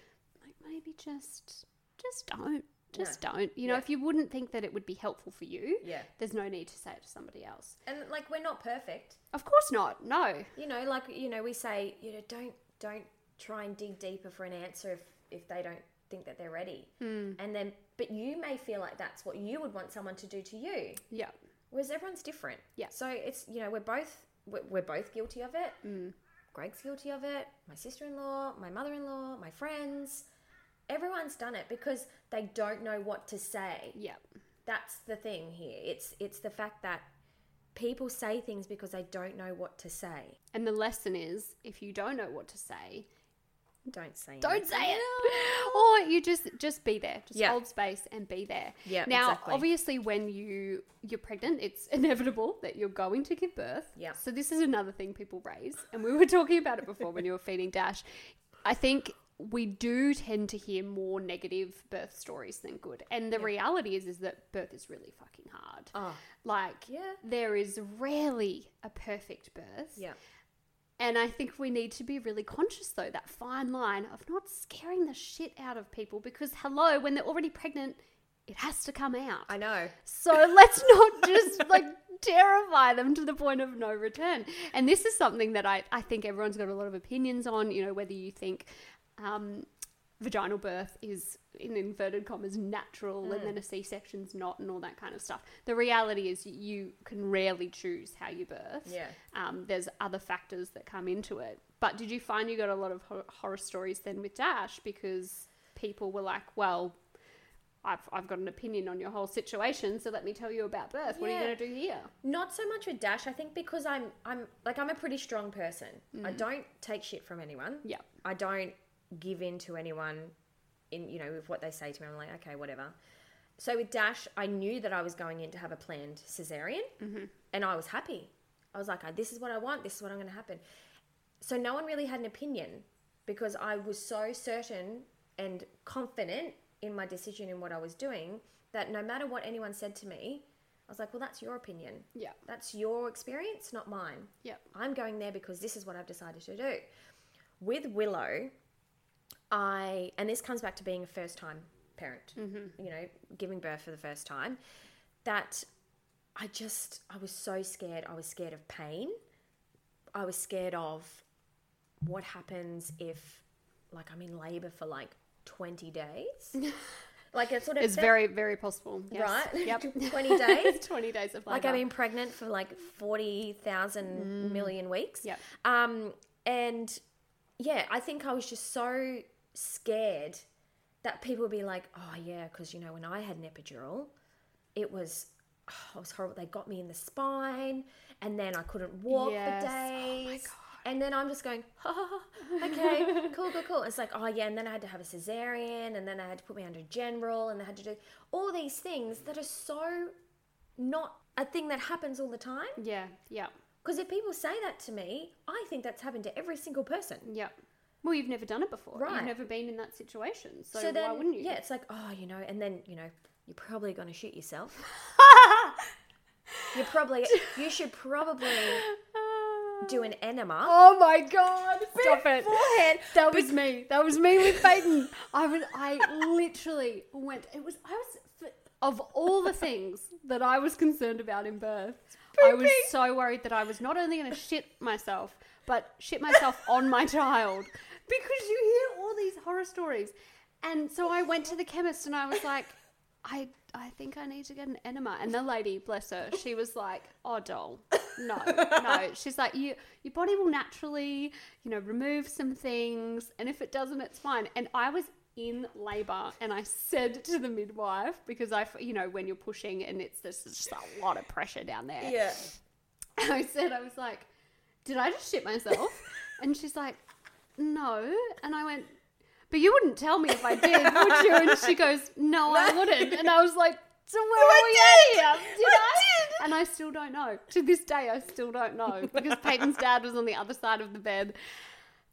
like maybe just just don't. Just don't. You know, Yeah. if you wouldn't think that it would be helpful for you, Yeah. there's no need to say it to somebody else. and like we're not perfect, Of course not. No. you know. Like you know, we say you know don't don't try and dig deeper for an answer if if they don't think that they're ready, Hmm. and then but you may feel like that's what you would want someone to do to you. Yeah. Whereas everyone's different. Yeah. So it's you know we're both we're, both guilty of it. Mm. Greg's guilty of it. My sister-in-law, my mother-in-law, my friends. Everyone's done it because they don't know what to say. Yep. That's the thing here. It's it's the fact that people say things because they don't know what to say. And the lesson is if you don't know what to say, Don't say it. don't anything. say it. Or oh, you just just be there. Just Yeah. hold space and be there. Yeah, Now, exactly. obviously when you you're pregnant, it's inevitable that you're going to give birth. Yeah. So this is another thing people raise. And we were talking about it before when you were feeding Dash. I think we do tend to hear more negative birth stories than good. And the reality is is that birth is really fucking hard. Oh, Like Yeah. there is rarely a perfect birth. yeah. And I think we need to be really conscious, though, that fine line of not scaring the shit out of people because, hello, when they're already pregnant, it has to come out. I know. So let's not just like terrify them to the point of no return. And this is something that I, I think everyone's got a lot of opinions on, you know, whether you think um, vaginal birth is, in inverted commas, natural and then a C section's not and all that kind of stuff. The reality is you can rarely choose how you birth. Yeah. Um, there's other factors that come into it. But did you find you got a lot of hor- horror stories then with Dash because people were like, well, I've, I've got an opinion on your whole situation, so let me tell you about birth. What are you going to do here? Not so much with Dash. I think because I'm I'm like I'm a pretty strong person. I don't take shit from anyone. Yeah. I don't give in to anyone in you know with what they say to me. I'm like okay, whatever. So with Dash, I knew that I was going in to have a planned cesarean, mm-hmm. and I was happy. I was like, this is what I want. This is what I'm going to happen. So no one really had an opinion because I was so certain and confident in my decision in what I was doing that no matter what anyone said to me, I was like, well, that's your opinion. Yeah. That's your experience, not mine. Yeah. I'm going there because this is what I've decided to do. With Willow, I, and this comes back to being a first time parent, you know, giving birth for the first time, that I just, I was so scared. I was scared of pain. I was scared of what happens if, like, I'm in labor for like 20 days. like, it sort of It's very, very possible. Yes. right? Yep. 20 days. 20 days of Like. I've been pregnant for like 40,000 million weeks. Yep. Um, and yeah, I think I was just so scared that people would be like, oh, yeah, because, you know, when I had an epidural, it was, oh, it was horrible. They got me in the spine and then I couldn't walk Yes. for Oh days. and then I'm just going, oh, okay, cool, cool, cool. It's like, oh, yeah. And then I had to have a cesarean and then I had to put me under general and they had to do all these things that are so not a thing that happens all the time. yeah. Yeah. Because if people say that to me, I think that's happened to every single person. Yeah. Well, you've never done it before. You've never been in that situation. So, So, then, why wouldn't you? yeah, it's like, oh, you know, and then, you know, you're probably going to shoot yourself. You're probably, you should probably do an enema. Oh my god! Stop it. beforehand. That was me. That was me with Peyton. I was. I literally went. It was. I was. Of all the things that I was concerned about in birth, I was so worried that I was not only going to shit myself, but shit myself on my child because you hear all these horror stories. And so I went to the chemist and I was like, I I think I need to get an enema. And the lady, bless her, she was like, Oh doll, no, no. She's like, You your body will naturally, you know, remove some things, and if it doesn't, it's fine. And I was in labor and I said to the midwife, because I you know, when you're pushing and it's there's just a lot of pressure down there. Yeah. I said, I was like, did I just shit myself? and she's like, no. And I went, but you wouldn't tell me if I did, would you? And she goes, no, I wouldn't. And I was like, so where I are we did. at here? Did I I? did. And I still don't know. To this day, I still don't know because Peyton's dad was on the other side of the bed.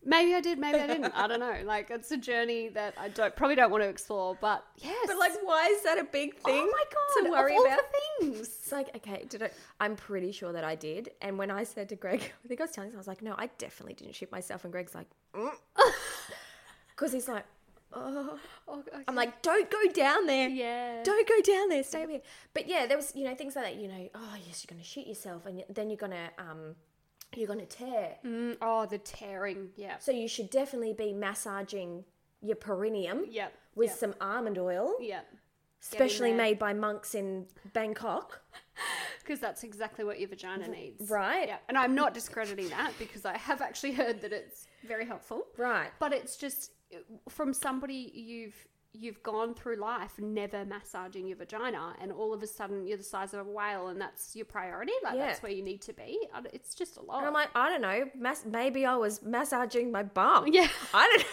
Maybe I did, maybe I didn't. I don't know. Like it's a journey that I don't probably don't want to explore. But yes, But like, why is that a big thing? oh my god, to worry about. the things. It's like, okay, did I? I'm pretty sure that I did. And when I said to Greg, I think I was telling him, I was like, no, I definitely didn't shoot myself. And Greg's like, because he's like, oh. Oh, okay. I'm like, don't go down there. yeah, Don't go down there. Stay over here. But yeah, there was, you know, things like that. You know, oh yes, you're gonna shoot yourself, and then you're gonna, um, you're gonna tear. Mm, oh, the tearing. Yeah. So you should definitely be massaging your perineum Yep. with yep. some almond oil, Yep. specially made by monks in Bangkok. Because that's exactly what your vagina needs. right. Yeah. And I'm not discrediting that because I have actually heard that it's very helpful. Right. But it's just from somebody you've you've gone through life never massaging your vagina and all of a sudden you're the size of a whale and that's your priority like Yeah. that's where you need to be it's just a lot And I'm like, I don't know. Mass- maybe I was massaging my bum. yeah I don't.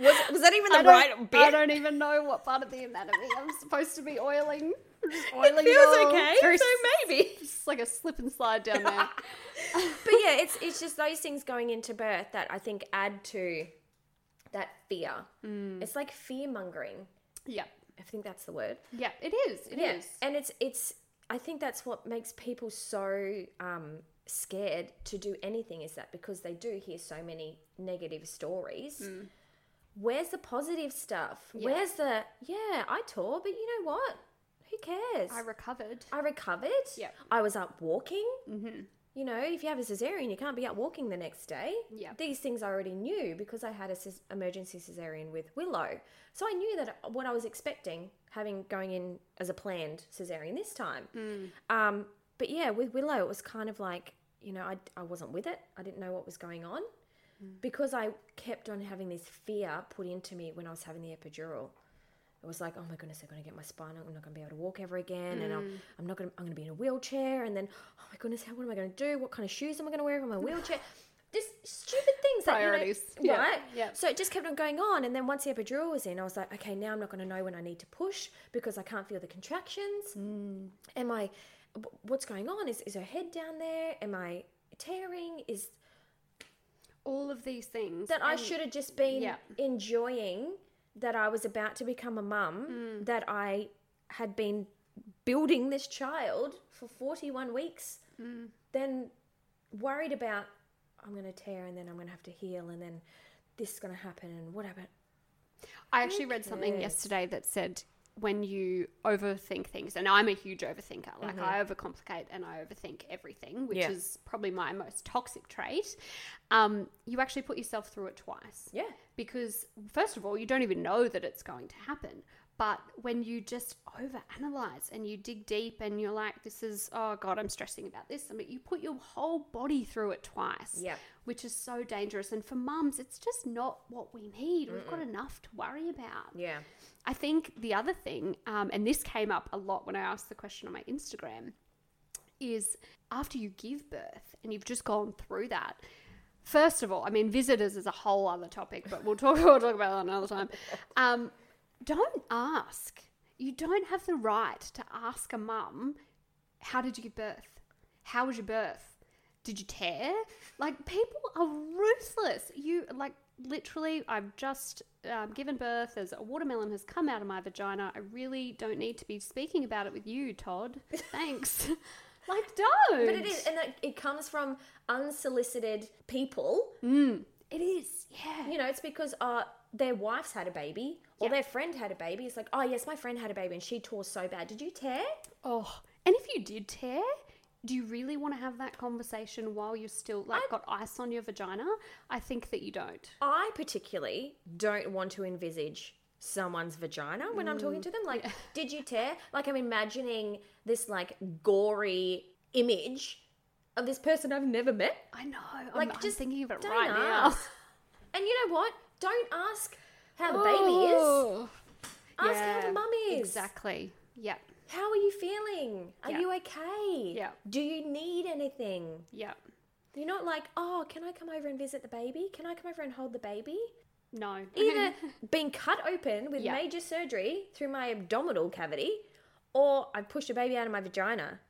Was was that even the right bit I don't even know what part of the anatomy I'm supposed to be oiling oiling It feels okay. Very so maybe. It's like a slip and slide down there. but yeah, it's it's just those things going into birth that I think add to that fear. Mm. It's like fear mongering. yeah. I think that's the word. Yeah, it is. It is. and it's it's. I think that's what makes people so um, scared to do anything. Is that because they do hear so many negative stories. Where's the positive stuff? Where's the yeah? I tore, but you know what? Who cares? I recovered. I recovered. Yeah. I was up walking. Mm-hmm. You know, if you have a cesarean, you can't be out walking the next day. Yeah. These things I already knew because I had a ces- emergency cesarean with Willow. So I knew that uh, what I was expecting, having going in as a planned cesarean this time. Hmm. Um, but yeah, with Willow, it was kind of like, you know, I, I wasn't with it. I didn't know what was going on hmm. because I kept on having this fear put into me when I was having the epidural. It was like, oh my goodness, I'm going to get my spine. I'm not going to be able to walk ever again, and I'm, I'm not going. to I'm going to be in a wheelchair, and then, oh my goodness, how what am I going to do? What kind of shoes am I going to wear in my wheelchair? Just stupid things that you know- Priorities. Yeah, right? yeah. So it just kept on going on, and then once the epidural was in, I was like, okay, now I'm not going to know when I need to push because I can't feel the contractions. Mm. Am I? What's going on? Is is her head down there? Am I tearing? Is All of these things that I should have just been yeah. enjoying that I was about to become a mum, Mm. that I had been building this child for 41 weeks, Mm. then worried about I'm going to tear and then I'm going to have to heal and then this is going to happen and whatever. I actually read something yesterday that said when you overthink things, and I'm a huge overthinker, like I overcomplicate and I overthink everything, which Yeah. is probably my most toxic trait. Um, you actually put yourself through it twice. Yeah. Because, first of all, you don't even know that it's going to happen. But when you just overanalyze and you dig deep and you're like, this is, oh God, I'm stressing about this. I mean, you put your whole body through it twice Yeah. which is so dangerous. And for mums, it's just not what we need. We've got enough to worry about. Yeah. I think the other thing, um, and this came up a lot when I asked the question on my Instagram, is after you give birth and you've just gone through that. First of all, I mean, visitors is a whole other topic, but we'll talk. We'll talk about that another time. Um, don't ask. You don't have the right to ask a mum, "How did you give birth? How was your birth? Did you tear?" Like people are ruthless. You like literally. I've just um, given birth. As a watermelon has come out of my vagina. I really don't need to be speaking about it with you, Todd. Thanks. like don't. But it is, and it, it comes from unsolicited people. Mm, it is. Yeah. You know, it's because uh, their wife's had a baby or Yeah. their friend had a baby. It's like, oh, yes, my friend had a baby and she tore so bad. Did you tear? Oh, and if you did tear, do you really want to have that conversation while you're still like got ice on your vagina? I think that you don't. I particularly don't want to envisage someone's vagina when I'm talking mm, to them. Like, did you tear? Like, I'm imagining this like gory image of this person I've never met. I know. Like, I'm, I'm just thinking of it right now. And you know what? Don't ask how the baby is. Ask how the mum is. Exactly. Yep. How are you feeling? Are Yeah. you okay? Yeah. Do you need anything? Yep. You're not like, oh, can I come over and visit the baby? Can I come over and hold the baby? No. Either being cut open with Yeah. major surgery through my abdominal cavity, or I pushed a baby out of my vagina.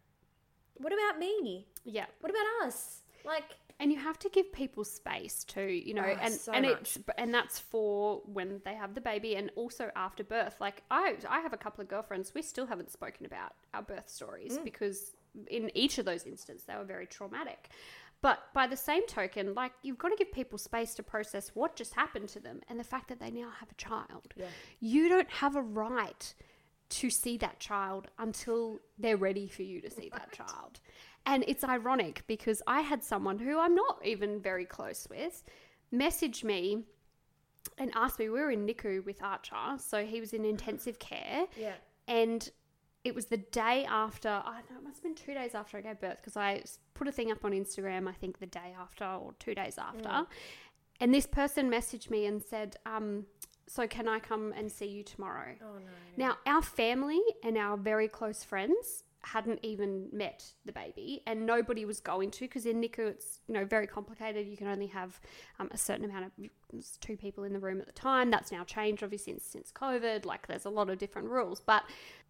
What about me? yeah. What about us? Like, And you have to give people space too, you know, Oh, and so and much. it's and that's for when they have the baby and also after birth. Like I I have a couple of girlfriends we still haven't spoken about our birth stories Mm. because in each of those instances they were very traumatic. But by the same token, like you've got to give people space to process what just happened to them and the fact that they now have a child. Yeah. You don't have a right to see that child until they're ready for you to see that child. And it's ironic because I had someone who I'm not even very close with message me and asked me, we were in NICU with Archer, so he was in intensive care. yeah. And it was the day after, I know, it must have been two days after I gave birth because I put a thing up on Instagram, I think the day after or two days after. And this person messaged me and said, um, So can I come and see you tomorrow? Oh, no. Now, our family and our very close friends hadn't even met the baby, and nobody was going to because in NICU it's you know very complicated. You can only have um, a certain amount of two people in the room at the time. That's now changed, obviously, since, since COVID. Like, there's a lot of different rules, but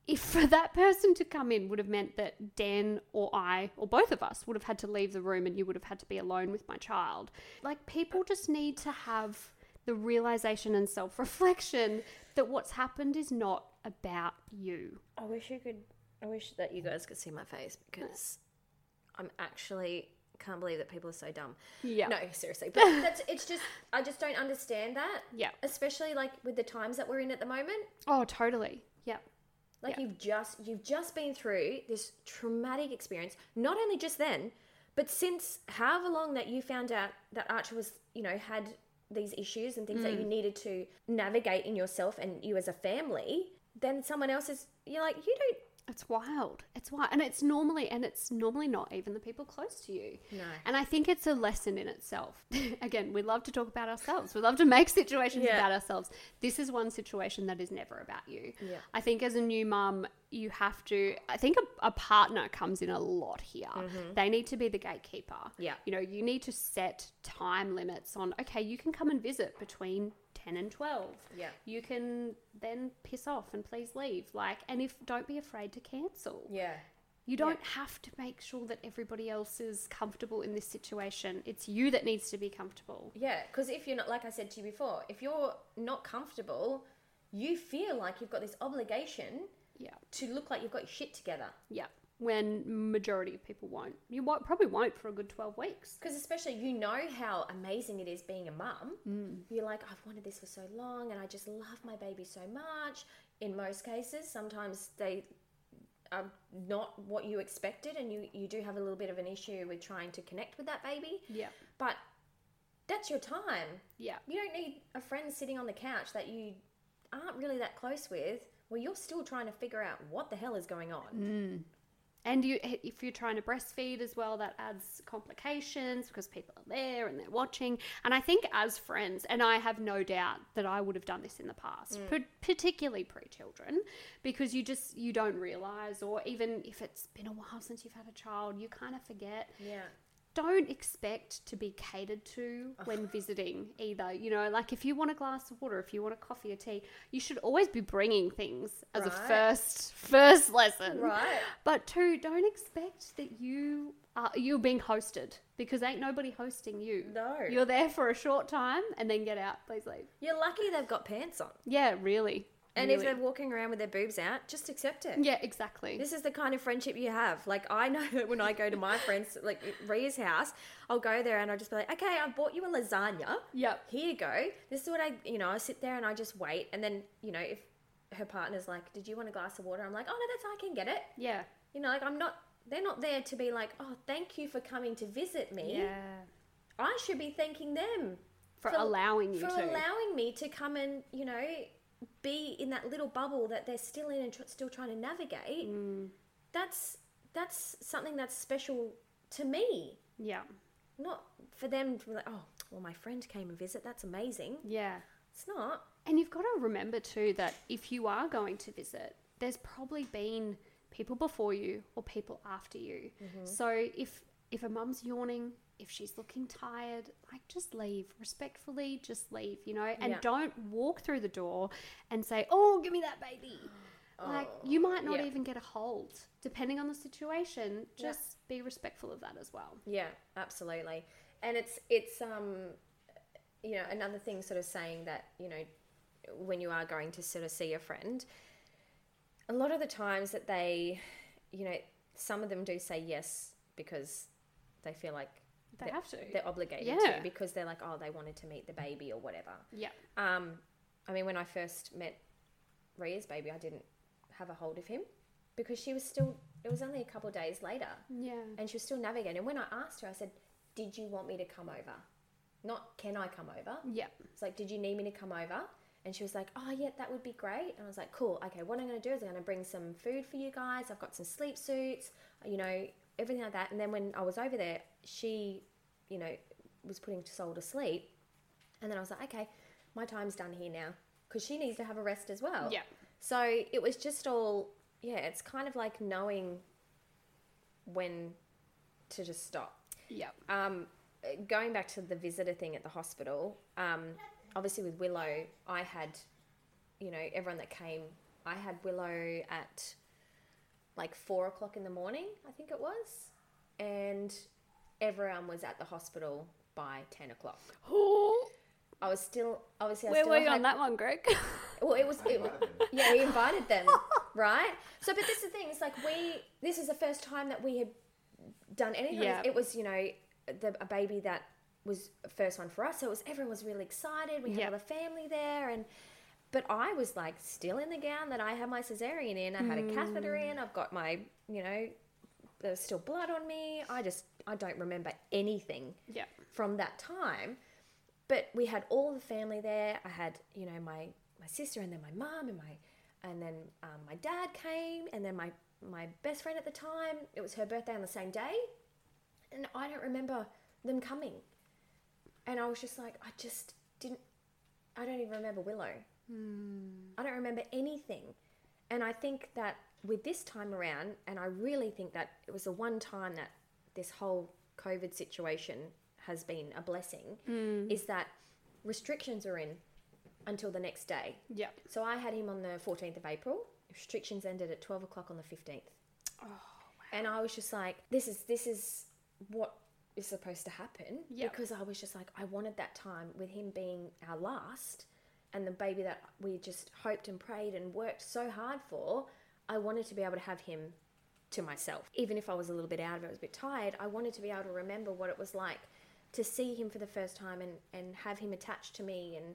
if for that person to come in would have meant that Dan or I or both of us would have had to leave the room and you would have had to be alone with my child. Like people just need to have the realization and self-reflection that what's happened is not about you. I wish you could. I wish that you guys could see my face because I'm actually can't believe that people are so dumb. Yeah. No, seriously. But that's it's just I just don't understand that. Yeah. Especially like with the times that we're in at the moment. Oh, totally. Yep. Like Yeah. you've just you've just been through this traumatic experience. Not only just then, but since however long that you found out that Archer was, you know, had these issues and things that you mm. needed to navigate in yourself and you as a family, then someone else is you're like, you don't It's wild. It's wild. And it's normally and it's normally not even the people close to you. No. And I think it's a lesson in itself. Again, we love to talk about ourselves. We love to make situations Yeah. about ourselves. This is one situation that is never about you. Yeah. I think as a new mum, you have to I think a, a partner comes in a lot here. They need to be the gatekeeper. Mm-hmm. Yeah. You know, you need to set time limits on okay, you can come and visit between 10 and 12. Yeah. You can then piss off and please leave. Like and if don't be afraid to cancel Yeah. You don't have to make sure that everybody else is comfortable in this situation. It's you that needs to be comfortable. Yeah, because if you're not, like I said to you before, if you're not comfortable, you feel like you've got this obligation Yeah. to look like you've got your shit together. Yeah. When majority of people won't. You won't, probably won't for a good 12 weeks. Because especially you know how amazing it is being a mum. Mm. You're like, I've wanted this for so long and I just love my baby so much. In most cases, sometimes they are not what you expected and you, you do have a little bit of an issue with trying to connect with that baby. Yeah. But that's your time. Yeah. You don't need a friend sitting on the couch that you aren't really that close with where you're still trying to figure out what the hell is going on. Mm. And you, if you're trying to breastfeed as well, that adds complications because people are there and they're watching. And I think as friends, and I have no doubt that I would have done this in the past, Mm. pa- particularly pre-children, because you just you don't realize, or even if it's been a while since you've had a child, you kind of forget. Yeah. Don't expect to be catered to when visiting either. You know, like if you want a glass of water, if you want a coffee or tea, you should always be bringing things as a first first lesson. Right. But two, don't expect that you are you're being hosted because ain't nobody hosting you. No. You're there for a short time and then get out. Please leave. You're lucky they've got pants on. Yeah, really. And if they're walking around with their boobs out, just accept it. yeah, exactly. This is the kind of friendship you have. Like I know that when I go to my friends, like Ria's house, I'll go there and I'll just be like, okay, I bought you a lasagna. Yep. Here you go. This is what I, you know, I sit there and I just wait. And then, you know, if her partner's like, did you want a glass of water? I'm like, oh no, that's I can get it. Yeah. You know, like I'm not. They're not there to be like, oh, thank you for coming to visit me. Yeah. I should be thanking them For, For- allowing you for to. allowing me to come and you know be in that little bubble that they're still in and tr- still trying to navigate Mm. that's that's something that's special to me yeah. not for them to be like oh well my friend came and visit that's amazing Yeah. it's not And you've got to remember too that if you are going to visit, there's probably been people before you or people after you. Mm-hmm. So if if a mum's yawning, if she's looking tired, like just leave respectfully. Just leave, you know, and Yeah. don't walk through the door and say, "Oh, give me that baby." Like you might not yeah. even get a hold, depending on the situation. Just be respectful of that as well. yeah absolutely and it's it's um you know another thing sort of saying that you know when you are going to sort of see a friend a lot of the times that they you know some of them do say yes because they feel like They they're- have to. they're obligated Yeah. to because they're like oh they wanted to meet the baby or whatever Yeah. um i mean when i first met ria's baby i didn't have a hold of him because she was still it was only a couple of days later Yeah. and she was still navigating. And when I asked her, I said, Did you want me to come over? Not, can I come over? Yeah. It's like, Did you need me to come over? And she was like, Oh, yeah, that would be great. And I was like, Cool. Okay, what I'm going to do is I'm going to bring some food for you guys. I've got some sleep suits, you know, everything like that. And then when I was over there, she, you know, was putting Soul to sleep. And then I was like, Okay, my time's done here now because she needs to have a rest as well. Yeah. So it was just all, yeah, it's kind of like knowing when to just stop. Yeah. Um, going back to the visitor thing at the hospital, um, obviously with Willow, I had, you know, everyone that came, I had Willow at like four o'clock in the morning, I think it was, and everyone was at the hospital by ten o'clock. I was still obviously I Where still were you had, on that one, Greg? well, it was, it, yeah, we invited them, right? So, but this is the thing. It's like we. This is the first time that we had done anything. Yeah. It was, you know, the a baby that was first one for us. So it was everyone was really excited. We had Yeah. all the family there, and but I was like still in the gown that I had my cesarean in. I had a catheter in. I've got my, you know, there's still blood on me. I just I don't remember anything yeah. from that time. But we had all the family there. I had, you know, my my sister and then my mum and my and then um, my dad came and then my my best friend at the time. It was her birthday on the same day, and I don't remember them coming. And I was just like, I just didn't. I don't even remember Willow. I don't remember anything. And I think that with this time around, and I really think that it was the one time that this whole COVID situation has been a blessing, mm. is that restrictions are in until the next day. Yeah. So I had him on the 14th of April. Restrictions ended at 12 o'clock on the 15th. Oh, wow. And I was just like, this is this is what is supposed to happen Yep. because I was just like, I wanted that time with him being our last and the baby that we just hoped and prayed and worked so hard for. I wanted to be able to have him to myself. Even if I was a little bit out of it, I was a bit tired, I wanted to be able to remember what it was like to see him for the first time and, and have him attached to me and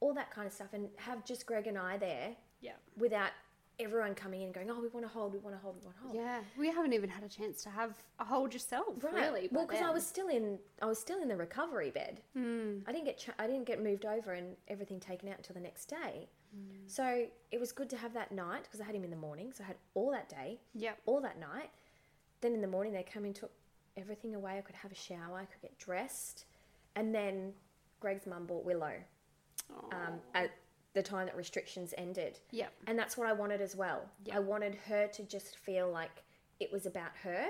all that kind of stuff and have just Greg and I there Yeah. without everyone coming in and going, oh, we want to hold, we want to hold, we want to hold. Yeah. We haven't even had a chance to have a hold yourself, Right. really. well, because I was still in, I was still in the recovery bed. Mm. I didn't get, ch- I didn't get moved over and everything taken out until the next day. So it was good to have that night because I had him in the morning. So I had all that day, yeah, all that night. Then in the morning they came and took everything away. I could have a shower. I could get dressed, and then Greg's mum bought Willow um, at the time that restrictions ended. Yeah. And that's what I wanted as well. Yeah. I wanted her to just feel like it was about her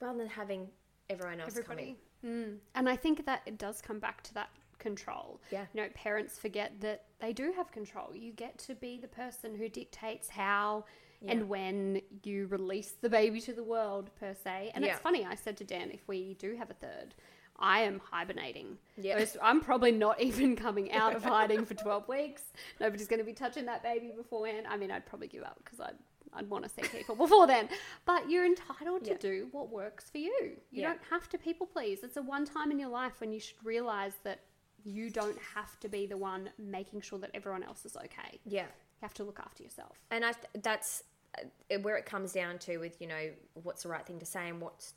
rather than having everyone else everybody. Mm. And I think that it does come back to that control. Yeah. You know, parents forget that they do have control. You get to be the person who dictates how Yeah. and when you release the baby to the world, per se. And Yeah. it's funny, I said to Dan, if we do have a third, I am hibernating. Yeah. I'm probably not even coming out of hiding for 12 weeks. Nobody's going to be touching that baby beforehand. I mean, I'd probably give up because I'd, I'd want to see people before then. But you're entitled to Yeah. do what works for you. You Yeah. don't have to people please. It's a one time in your life when you should realize that you don't have to be the one making sure that everyone else is okay. Yeah. You have to look after yourself. And I th- that's uh, where it comes down to with you know what's the right thing to say and what's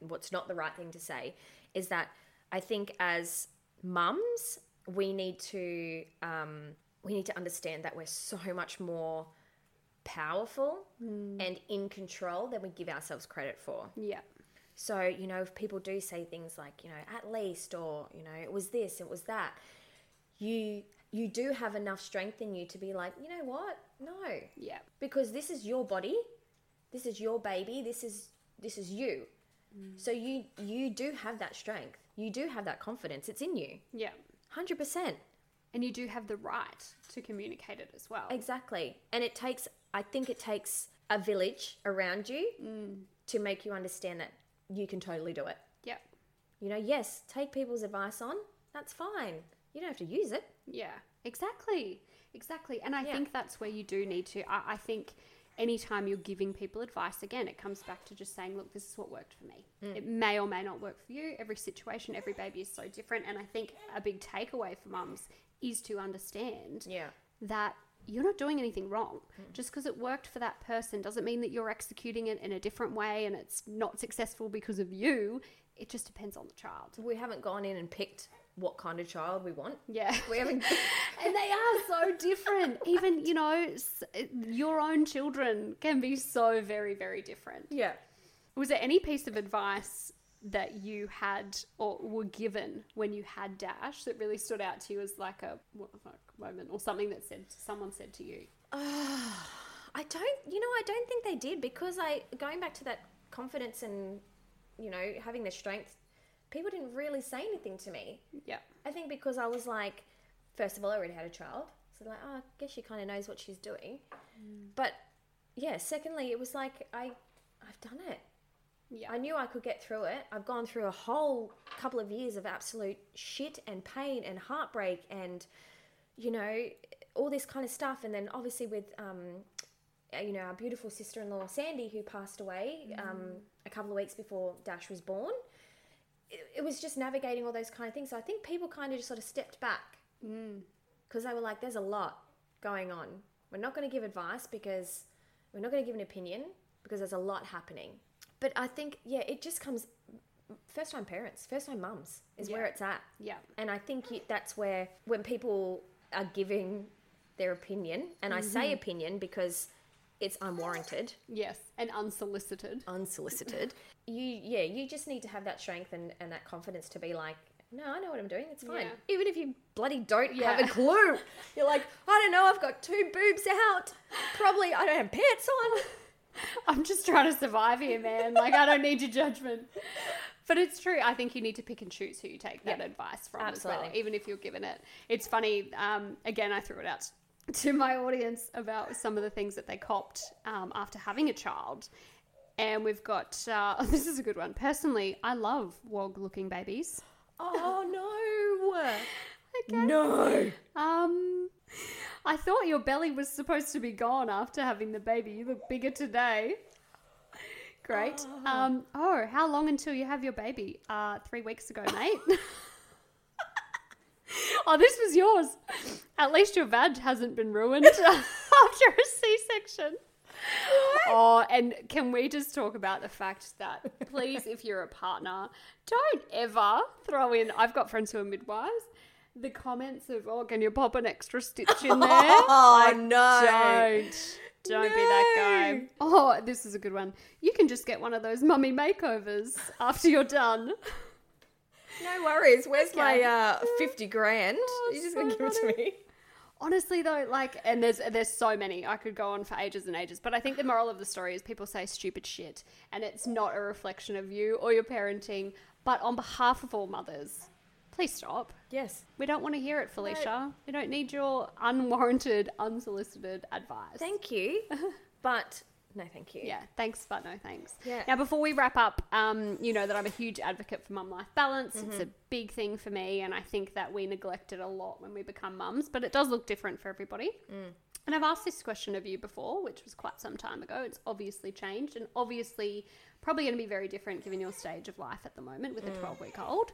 what's not the right thing to say is that I think as mums we need to um, we need to understand that we're so much more powerful and in control than we give ourselves credit for. Yeah. So, you know, if people do say things like, you know, at least or, you know, it was this, it was that, you you do have enough strength in you to be like, you know what? No. Yeah. Because this is your body. This is your baby. This is this is you. Mm. So you you do have that strength. You do have that confidence. It's in you. Yeah. 100%. And you do have the right to communicate it as well. Exactly. And it takes, I think it takes a village around you mm. to make you understand that you can totally do it. Yeah. You know, yes, take people's advice on. That's fine. You don't have to use it. Yeah, exactly. Exactly. And I Yeah. think that's where you do need to. I, I think anytime you're giving people advice, again, it comes back to just saying, look, this is what worked for me. Mm. It may or may not work for you. Every situation, every baby is so different. And I think a big takeaway for mums is to understand Yeah. that you're not doing anything wrong. Mm. Just because it worked for that person doesn't mean that you're executing it in a different way and it's not successful because of you. It just depends on the child. We haven't gone in and picked what kind of child we want. Yeah. We haven't. and they are so different. Even, you know, your own children can be so very, very different. yeah. Was there any piece of advice that you had or were given when you had Dash that really stood out to you as like a what the fuck moment or something that said someone said to you? I don't, you know, I don't think they did because I, going back to that confidence and, you know, having the strength, people didn't really say anything to me. Yeah. I think because I was like, first of all, I already had a child. So, like, oh, I guess she kind of knows what she's doing. But yeah, secondly, it was like, I, I've done it. Yeah. I knew I could get through it. I've gone through a whole couple of years of absolute shit and pain and heartbreak and, you know, all this kind of stuff. And then obviously with, um, uh, you know, our beautiful sister in law, Sandy, who passed away um, a couple of weeks before Dash was born. It, it was just navigating all those kind of things. So I think people kind of just sort of stepped back mm. because they were like, there's a lot going on. We're not going to give advice because we're not going to give an opinion because there's a lot happening. But I think, yeah, it just comes first time parents, first time mums is where it's at. Yeah. And I think you, that's where when people are giving their opinion, and I say mm-hmm. opinion because it's unwarranted, Yes. And unsolicited. unsolicited, you yeah, you just need to have that strength and, and that confidence to be like, no, I know what I'm doing. It's fine. Yeah. Even if you bloody don't Yeah. have a clue, you're like, I don't know. I've got two boobs out. Probably I don't have pants on. I'm just trying to survive here, man. Like, I don't need your judgment. But it's true. I think you need to pick and choose who you take that Yeah, advice from as well, absolutely. even if you're given it. It's funny. Um, again, I threw it out to my audience about some of the things that they copped um, after having a child. And we've got, uh, this is a good one. Personally, I love wog looking babies. Oh no. No. Um, I thought your belly was supposed to be gone after having the baby. You look bigger today. Great. Um, oh, how long until you have your baby? Uh, three weeks ago, mate. oh, this was yours. At least your vag hasn't been ruined after a C-section. Oh, and can we just talk about the fact that, please, if you're a partner, don't ever throw in. I've got friends who are midwives. The comments of, "Oh, can you pop an extra stitch in there?" Oh Like, no. Don't. Don't be that guy. Oh, this is a good one. You can just get one of those mummy makeovers after you're done. No worries. Where's my uh, 50 grand? Oh, you just so gonna give it to me? Honestly though, like and there's there's so many. I could go on for ages and ages, but I think the moral of the story is people say stupid shit and it's not a reflection of you or your parenting, but on behalf of all mothers, please stop. Yes. We don't want to hear it, Felicia. We don't need your unwarranted, unsolicited advice. Thank you. but no, thank you. Yeah, thanks, but no thanks. Yeah. Now, before we wrap up, um, you know that I'm a huge advocate for mum life balance. It's Mm-hmm. a big thing for me, and I think that we neglect it a lot when we become mums, but it does look different for everybody. Mm. And I've asked this question of you before, which was quite some time ago. It's obviously changed, and obviously probably going to be very different given your stage of life at the moment with a Mm. 12 week old.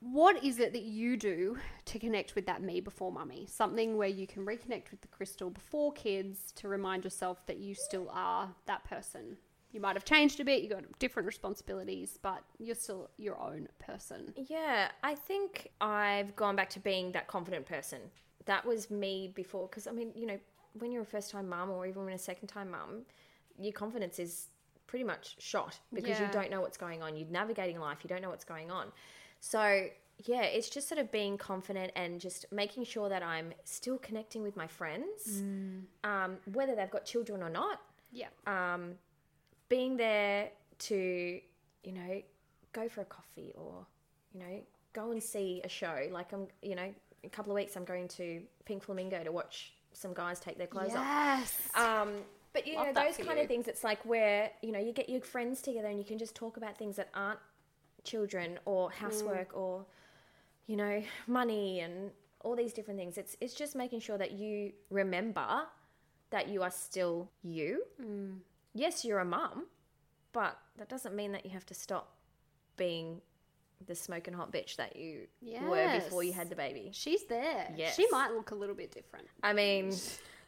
What is it that you do to connect with that me before mummy? Something where you can reconnect with the crystal before kids to remind yourself that you still are that person. You might have changed a bit, you got different responsibilities, but you're still your own person. Yeah, I think I've gone back to being that confident person. That was me before, because I mean, you know, when you're a first time mum or even when a second time mum, your confidence is pretty much shot because you don't know what's going on. You're navigating life, you don't know what's going on. So, yeah, it's just sort of being confident and just making sure that I'm still connecting with my friends, um, whether they've got children or not Yeah. um, being there to, you know, go for a coffee or, you know, go and see a show. Like I'm, you know, a couple of weeks I'm going to Pink Flamingo to watch some guys take their clothes yes. off. Um, but you Love know, those kind you. of things. It's like where you know you get your friends together and you can just talk about things that aren't children or housework Mm. or, you know, money and all these different things. It's it's just making sure that you remember that you are still you. Mm. Yes, you're a mum, but that doesn't mean that you have to stop being the smoking hot bitch that you were before you had the baby. She's there. Yes. She might look a little bit different. I mean,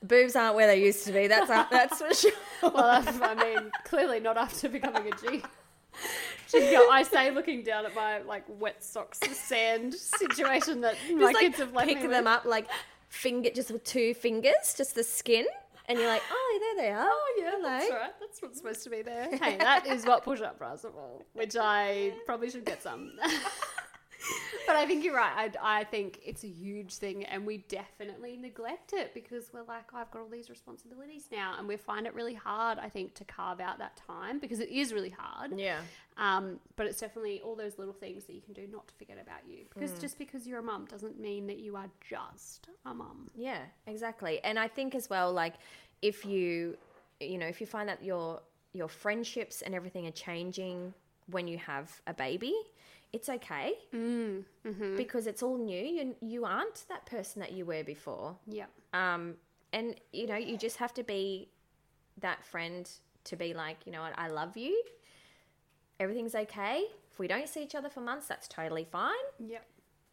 boobs aren't where they used to be. That's that's for sure. Well, I mean, clearly not after becoming a G. She go, I say, looking down at my like wet socks sand situation that my just like kids have left pick them with. up like finger, just with two fingers, just the skin, and you're like, oh, there they are. Oh yeah, Hello. that's right. That's what's supposed to be there. Hey, that is what push-up bras are for, which I probably should get some. but I think you're right. I, I think it's a huge thing, and we definitely neglect it because we're like, oh, I've got all these responsibilities now, and we find it really hard. I think to carve out that time because it is really hard. Yeah. Um, but it's definitely all those little things that you can do not to forget about you. Because just because you're a mum doesn't mean that you are just a mum. Yeah, exactly. And I think as well, like if you, you know, if you find that your your friendships and everything are changing when you have a baby, it's okay Mm, mm-hmm. because it's all new. You you aren't that person that you were before. Yeah. Um, and you know, you just have to be that friend to be like, you know what, I love you. Everything's okay. If we don't see each other for months, that's totally fine. Yep.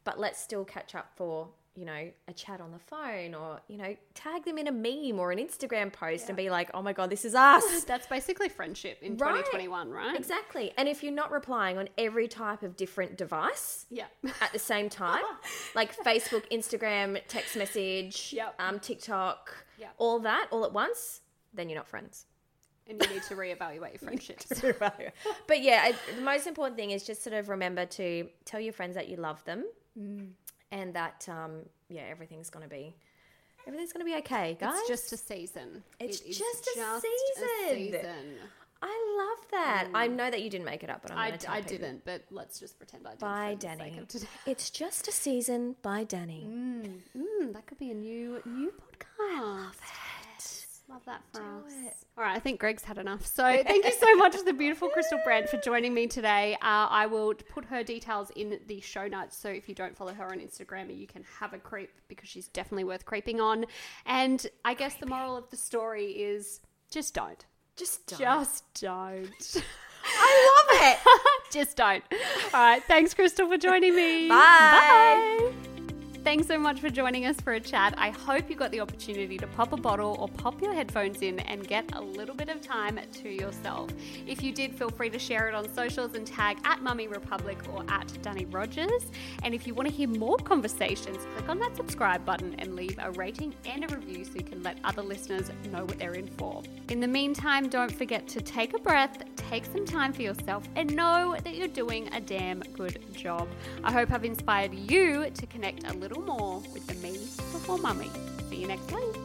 But let's still catch up for, you know, a chat on the phone or, you know, tag them in a meme or an Instagram post and be like, oh my God, this is us. That's basically friendship in Right. 2021, right? exactly. And if you're not replying on every type of different device, Yeah. at the same time, like Facebook, Instagram, text message, Yep. um, TikTok, Yep. all that all at once, then you're not friends. and you need to reevaluate your friendships. but yeah, I, the most important thing is just sort of remember to tell your friends that you love them, Mm. And that um, yeah, everything's gonna be everything's gonna be okay, guys. It's just a season. It's It just a just season. season. I love that. I know that you didn't make it up, but I'm I, tell I didn't, but let's just pretend I did. By for the sake Danny. It's just a season by Danny. Mm, mm, that could be a new new podcast. I love it. Love that for Do us. it. All right, I think Greg's had enough. So thank you so much to the beautiful Crystal Brent for joining me today. Uh, I will put her details in the show notes. So if you don't follow her on Instagram, you can have a creep because she's definitely worth creeping on. And I guess the moral of the story is just don't. Just don't. Just don't. I love it. just don't. All right, thanks, Crystal, for joining me. Bye. Bye. Thanks so much for joining us for a chat. I hope you got the opportunity to pop a bottle or pop your headphones in and get a little bit of time to yourself. If you did, feel free to share it on socials and tag at Mummy Republic or at Danny Rogers. And if you want to hear more conversations, click on that subscribe button and leave a rating and a review so you can let other listeners know what they're in for. In the meantime, don't forget to take a breath, take some time for yourself, and know that you're doing a damn good job. I hope I've inspired you to connect a little more with the me before mummy. See you next week.